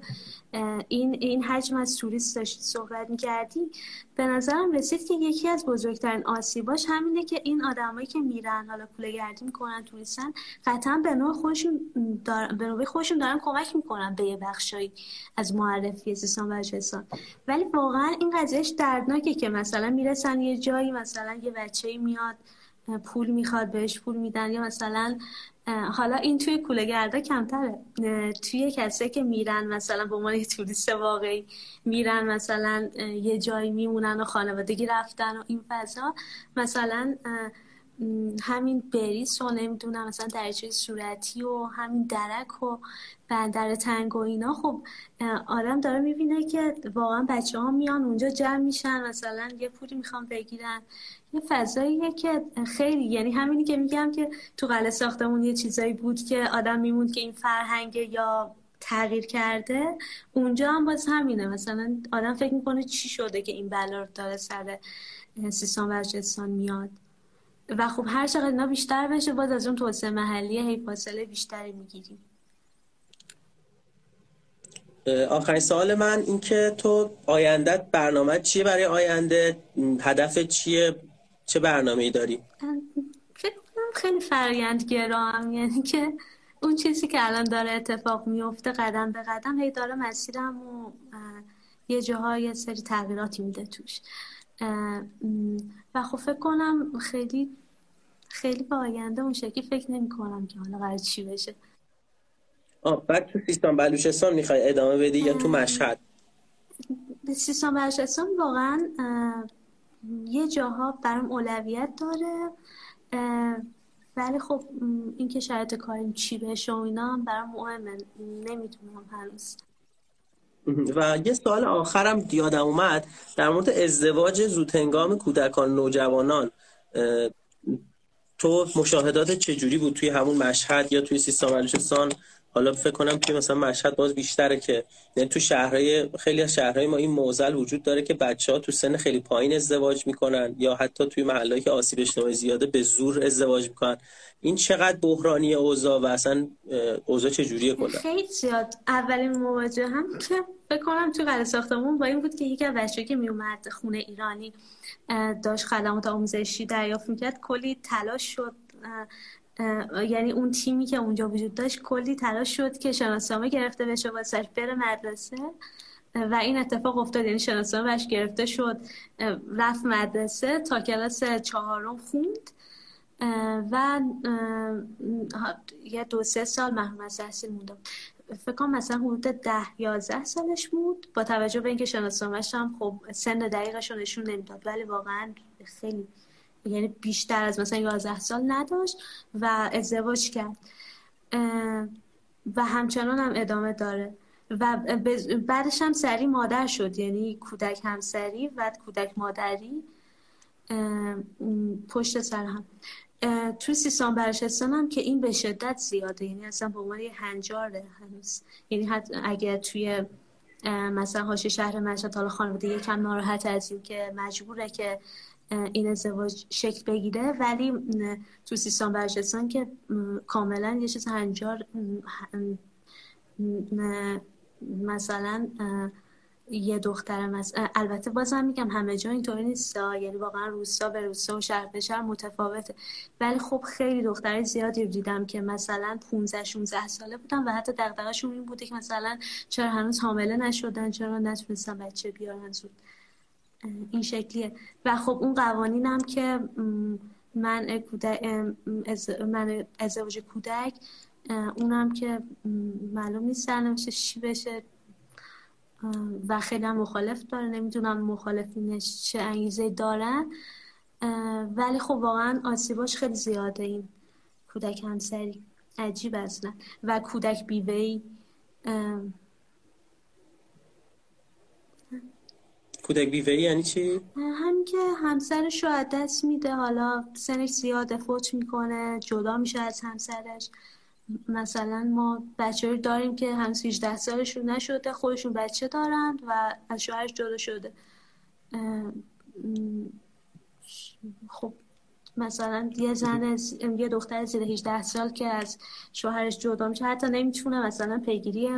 [SPEAKER 3] این این حجم از توریست داشتید صحبت می‌کردی به نظرم رسید که یکی از بزرگترین آسیباش همینه که این آدمایی که میرن حالا کوله گردی می‌کنن توریستن قطعا به نوع خودشون دار... به نوع خودشون دارن کمک می‌کنن به یه بخشایی از معرفی سیستان بلوچستان ولی واقعا این قضیهش دردناکه که مثلا می‌رسن یه جایی مثلا یه بچه میاد پول می‌خواد بهش پول میدن یا مثلا حالا این توی کولهگردا کمتره. توی کسی که میرن مثلا به عنوان توریست واقعی میرن مثلا یه جایی میمونن و خانوادگی رفتن و این فضا مثلا همین بریس و نمی‌دونم مثلا درجه صورتی و همین درک و بندر تنگ و اینا خب آدم داره می‌بینه که واقعا بچه ها میان اونجا جمع میشن مثلا یه پولی می‌خوام بگیرن. یه فضاییه که خیلی یعنی همینی که میگم که تو قلعه ساختمون یه چیزایی بود که آدم میموند که این فرهنگ یا تغییر کرده. اونجا هم باز همینه. مثلا آدم فکر می‌کنه چی شده که این بلا داره سر سیستان بلوچستان میاد. و خب هر چقدر اینا بیشتر بشه باز از اون توسعه محلی هی فاصله بیشتری می‌گیریم.
[SPEAKER 1] آخرین سوال من این که تو آیندت برنامه چیه؟ برای آینده هدف چیه؟ چه برنامه ای داری
[SPEAKER 3] فکر خیلی فرایند گرام یعنی که اون چیزی که الان داره اتفاق میفته قدم به قدم هی داره مسیرم و یه جاها یه سری تغییراتی میده توش. و خب فکر کنم خیلی خیلی با آینده اون شکلی فکر نمی کنم که حالا قرار چی بشه.
[SPEAKER 1] آه بعد تو سیستان بلوچستان می‌خوای ادامه بدی یا تو مشهد؟
[SPEAKER 3] سیستان بلوچستان واقعا یه جاها برام اولویت داره ولی خب اینکه شرایط کاریم چی بشه و اینا برام مهمه نمی‌دونم هنوز.
[SPEAKER 1] و یه سوال آخرم یادم اومد در مورد ازدواج زودهنگام کودکان نوجوانان تو مشاهدات چجوری بود؟ توی همون مشهد یا توی سیستان بلوچستان؟ حالا فکر کنم توی مثلا مشهد باز بیشتره که یعنی تو شهرهای خیلی از شهرهای ما این موزل وجود داره که بچه ها تو سن خیلی پایین ازدواج می‌کنن یا حتی توی محلهایی که آسیب اجتماعی زیاده به زور ازدواج می‌کنن. این چقدر بحرانی اوضاع و اصلا اوضاع چجوریه کلا؟
[SPEAKER 3] خیلی زیاد. اولین مواجه هم که فکر کنم تو قلعه ساختمون با این بود که یکی از بچه‌ها که میومد خونه ایرانی داشت خدمات آموزشی دریافت می‌کرد. کلی تلاش شد یعنی اون تیمی که اونجا وجود داشت کلی تلاش شد که شناسنامه گرفته بشه واسش بره مدرسه. و این اتفاق افتاد یعنی شناسنامه بهش گرفته شد. رفت مدرسه تا کلاس چهارم خوند. و یه دو سه سال محروم از تحصیل مونده فکر مثلا حدود ده یازده سالش بود. با توجه به اینکه شناسنامهش هم خب سن دقیقش رو نشون نمی‌داد ولی واقعا خیلی یعنی بیشتر از مثلا 11 سال نداشت و ازدواج کرد. و همچنان هم ادامه داره. و بعدش هم سری مادر شد یعنی کودک همسری و کودک مادری. پشت سر هم. تو سیستان برشستان هم که این به شدت زیاده یعنی اصلا به عنوان یه هنجاره هنوز. یعنی حتی اگر توی مثلا هاش شهر مشهد حالا خانواده یکم ناراحت از این که مجبوره که این ازدواج شکل بگیره. ولی تو سیستان بلوچستان که کاملا یه چیز هنجار مثلا یه دختر البته بازم میگم همه جا اینطوری نیست یعنی واقعا روستا به روستا و شهر به شهر متفاوته. ولی خب خیلی دختر زیادی رو دیدم که مثلا 15 16 ساله بودن و حتی دغدغه‌شون این بوده که مثلا چرا هنوز حامله نشدن چرا نتونستن بچه بیارن زود. این شکلیه. و خب اون قوانینم که من من ازدواج کودک اونم که معلوم نیست سرنوشتش چی بشه. و خیلی هم مخالف داره. نمی‌دونم مخالفینش چه انگیزه دارن. ولی خب واقعا آسیباش خیلی زیاده این کودک همسری. عجیب اصلا. و کودک بیوهی
[SPEAKER 1] کودک بیوهی یعنی چی؟
[SPEAKER 3] همین که همسرش رو دست میده حالا سنش زیاده فوت می‌کنه جدا میشه از همسرش مثلا ما بچه رو داریم که هنوز 18 سالشون نشده خودشون بچه دارند و از شوهرش جدا شده خب مثلا یه زن یه دختر زیر 18 سال که از شوهرش جدا میشه حتی نمی‌تونه مثلا پیگیری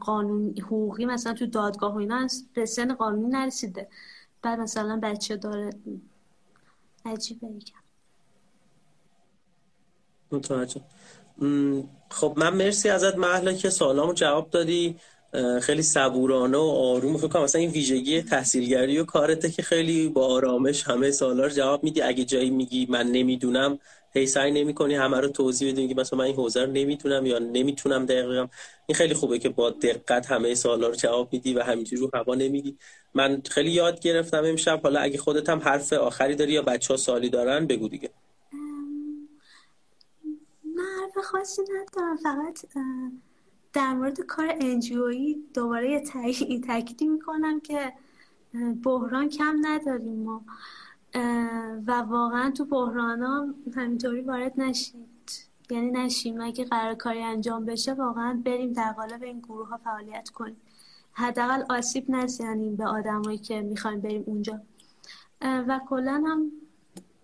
[SPEAKER 3] قانون حقوقی مثلا تو دادگاه و اینا به سن قانونی نرسیده. بعد مثلا بچه داره عجیبه یکم
[SPEAKER 1] متوجه. خب من مرسی ازت محلا که سوالامو جواب دادی. خیلی صبورانه و آروم فکر کنم مثلا این ویژگی تحصیلگری و کارته که خیلی با آرامش همه سوالا رو جواب میدی. اگه جایی میگی من نمی‌دونم هی سعی نمی‌کنی همه رو توضیح بدی مثلا من این حوزه رو نمی‌تونم یا نمی‌تونم دقیقا. این خیلی خوبه که با دقت همه سوالا رو جواب میدی و همینجوری رو هوا نمیگی. من خیلی یاد گرفتم امشب حالا اگه خودت هم حرف آخری داری یا بچه ها سوالی دارن بگو دیگه.
[SPEAKER 3] حرف خاصی ندارم فقط در مورد کار انجیویی دوباره یه تاکیدی می‌کنم که بحران کم نداریم ما. و واقعا تو بحران همینطوری وارد نشید. یعنی نشیم. اگه قرار کاری انجام بشه واقعا بریم در قالب این گروه ها فعالیت کنیم. حداقل آسیب نزنیم به آدمایی که می‌خوایم بریم اونجا. و کلا هم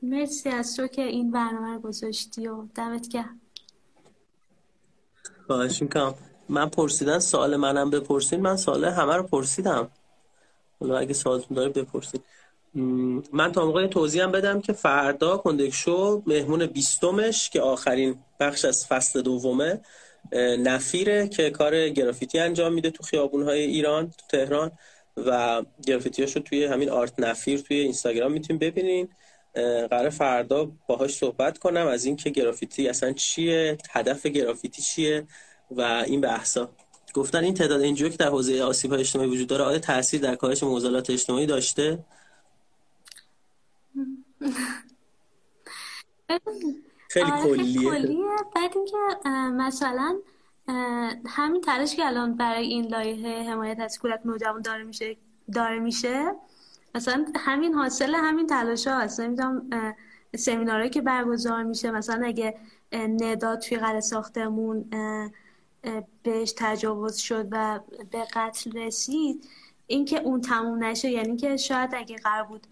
[SPEAKER 3] مرسی از تو که این برنامه رو گذاشتی و دمت گرم.
[SPEAKER 1] خواهش می‌کنم. من پرسیدن سوال منم بپرسید من سوال همه رو پرسیدم. حالا اگه سوالتون داره بپرسید من تا موقع توضیح هم بدم که فردا کندکشو مهمون بیستمش که آخرین بخش از فصل دومه نفیره که کار گرافیتی انجام میده تو خیابونهای ایران تو تهران و گرافیتیاشو توی همین آرت نفیر توی اینستاگرام می‌تونین ببینین. قرار فردا باهاش صحبت کنم از اینکه گرافیتی اصلا چیه هدف گرافیتی چیه و این بحثا. گفتن این تعداد انجیو که در حوزه آسیب اجتماعی وجود داره آیا تاثیر در کاهش معضلات اجتماعی داشته؟ خیلی آره، کلیه.
[SPEAKER 3] کلیه. بعد اینکه مثلا همین تلاش که الان برای این لایحه حمایت از کودک نوجوان داره میشه داره میشه مثلا همین حاصل همین تلاش ها هست. نمی‌دونم سمینارهایی که برگزار میشه. مثلا اگه ندا توی قلعه ساختمون بهش تجاوز شد و به قتل رسید اینکه اون تموم نشه یعنی که شاید اگه قرار بود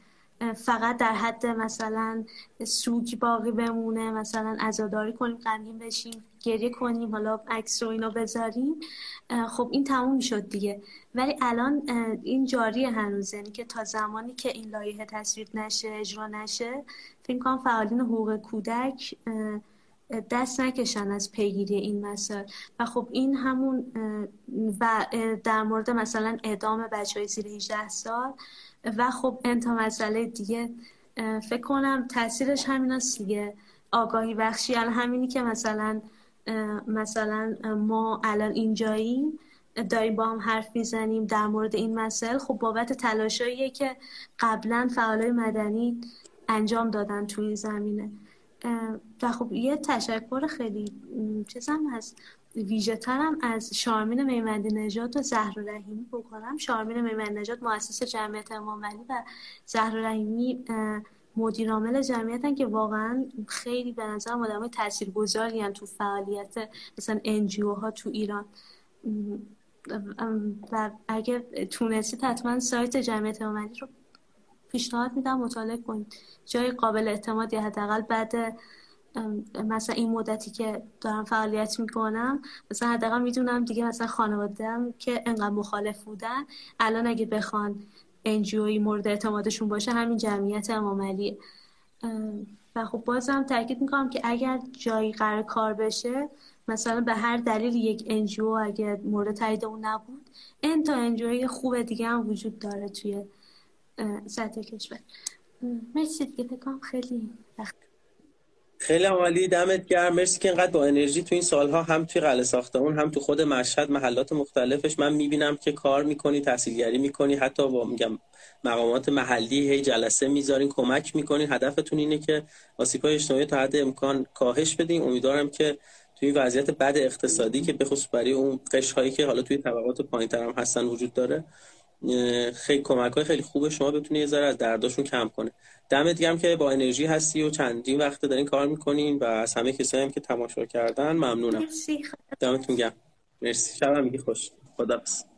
[SPEAKER 3] فقط در حد مثلا سوگ باقی بمونه مثلا ازاداری کنیم غمگین بشیم گریه کنیم حالا عکس رو اینو بذاریم خب این تموم شد دیگه. ولی الان این جاری هنوز یعنی که تا زمانی که این لایحه تصویب نشه اجرا نشه فکر کنم فعالین حقوق کودک دست نکشن از پیگیری این مسائل. و خب این همون و در مورد مثلا اعدام بچه های زیر 18 سال و خب انتا مسئله دیگه فکر کنم تاثیرش همین است دیگه. آگاهی بخشی الان همینی که مثلا مثلا ما الان اینجاییم داریم با هم حرف می‌زنیم در مورد این مسائل خب بابت تلاشاییه که قبلا فعالای مدنی انجام دادن توی این زمینه. و خب یه تشکر خیلی چیزم هست. ویژه ترم از شارمین میمندی نژاد و زهر رحیمی بکنم. شارمین میمندی نژاد مؤسس جمعیت امام و زهر رحیمی مدیر عامل جمعیتن که واقعا خیلی به نظر آدمای تاثیرگذاری تو فعالیت مثلا انجیو ها تو ایران. و اگه تونستید حتما سایت جمعیت امامدی رو پیشنهاد میدم مطالعه کنید. جای قابل اعتمادی حداقل بعد مثلا این مدتی که دارم فعالیت می‌کنم مثلا حداقل می‌دونم دیگه مثلا خانواده‌ام که انقدر مخالف بودن الان اگه بخوان انجیوی مورد اعتمادشون باشه همین جمعیت امامعلیه و خب بازم تاکید می‌کنم که اگر جایی قرار کار بشه مثلا به هر دلیل یک انجیو اگر مورد تایید اون نبود این تا انجیوی خوب دیگه هم وجود داره توی سطح کشور. مرسی دیگه فکرم خیلی
[SPEAKER 1] خیلی عالی دمت گرم. مرسی که اینقدر با انرژی تو این سالها هم توی قلعه ساختمون هم تو خود مشهد محلات مختلفش. من می‌بینم که کار می‌کنی تحصیلگری می‌کنی حتی با میگم مقامات محلی هی جلسه می‌ذارین کمک می‌کنین. هدفتون اینه که آسیب‌های اجتماعی تا حد امکان کاهش بدین. امیدوارم که توی وضعیت بد اقتصادی که به خصوص برای اون قشر که حالا توی طبقات پایینتر هم هستن وجود داره خیلی کمک های خیلی خوب شما بتونه یه ذره از درداشون کم کنه. دمت گرم که با انرژی هستی و چندین وقت دارین کار می‌کنین و از همه کسایی هم که تماشا کردن ممنونم. دمتون گرم. مرسی. شب هم خوش. خدافظ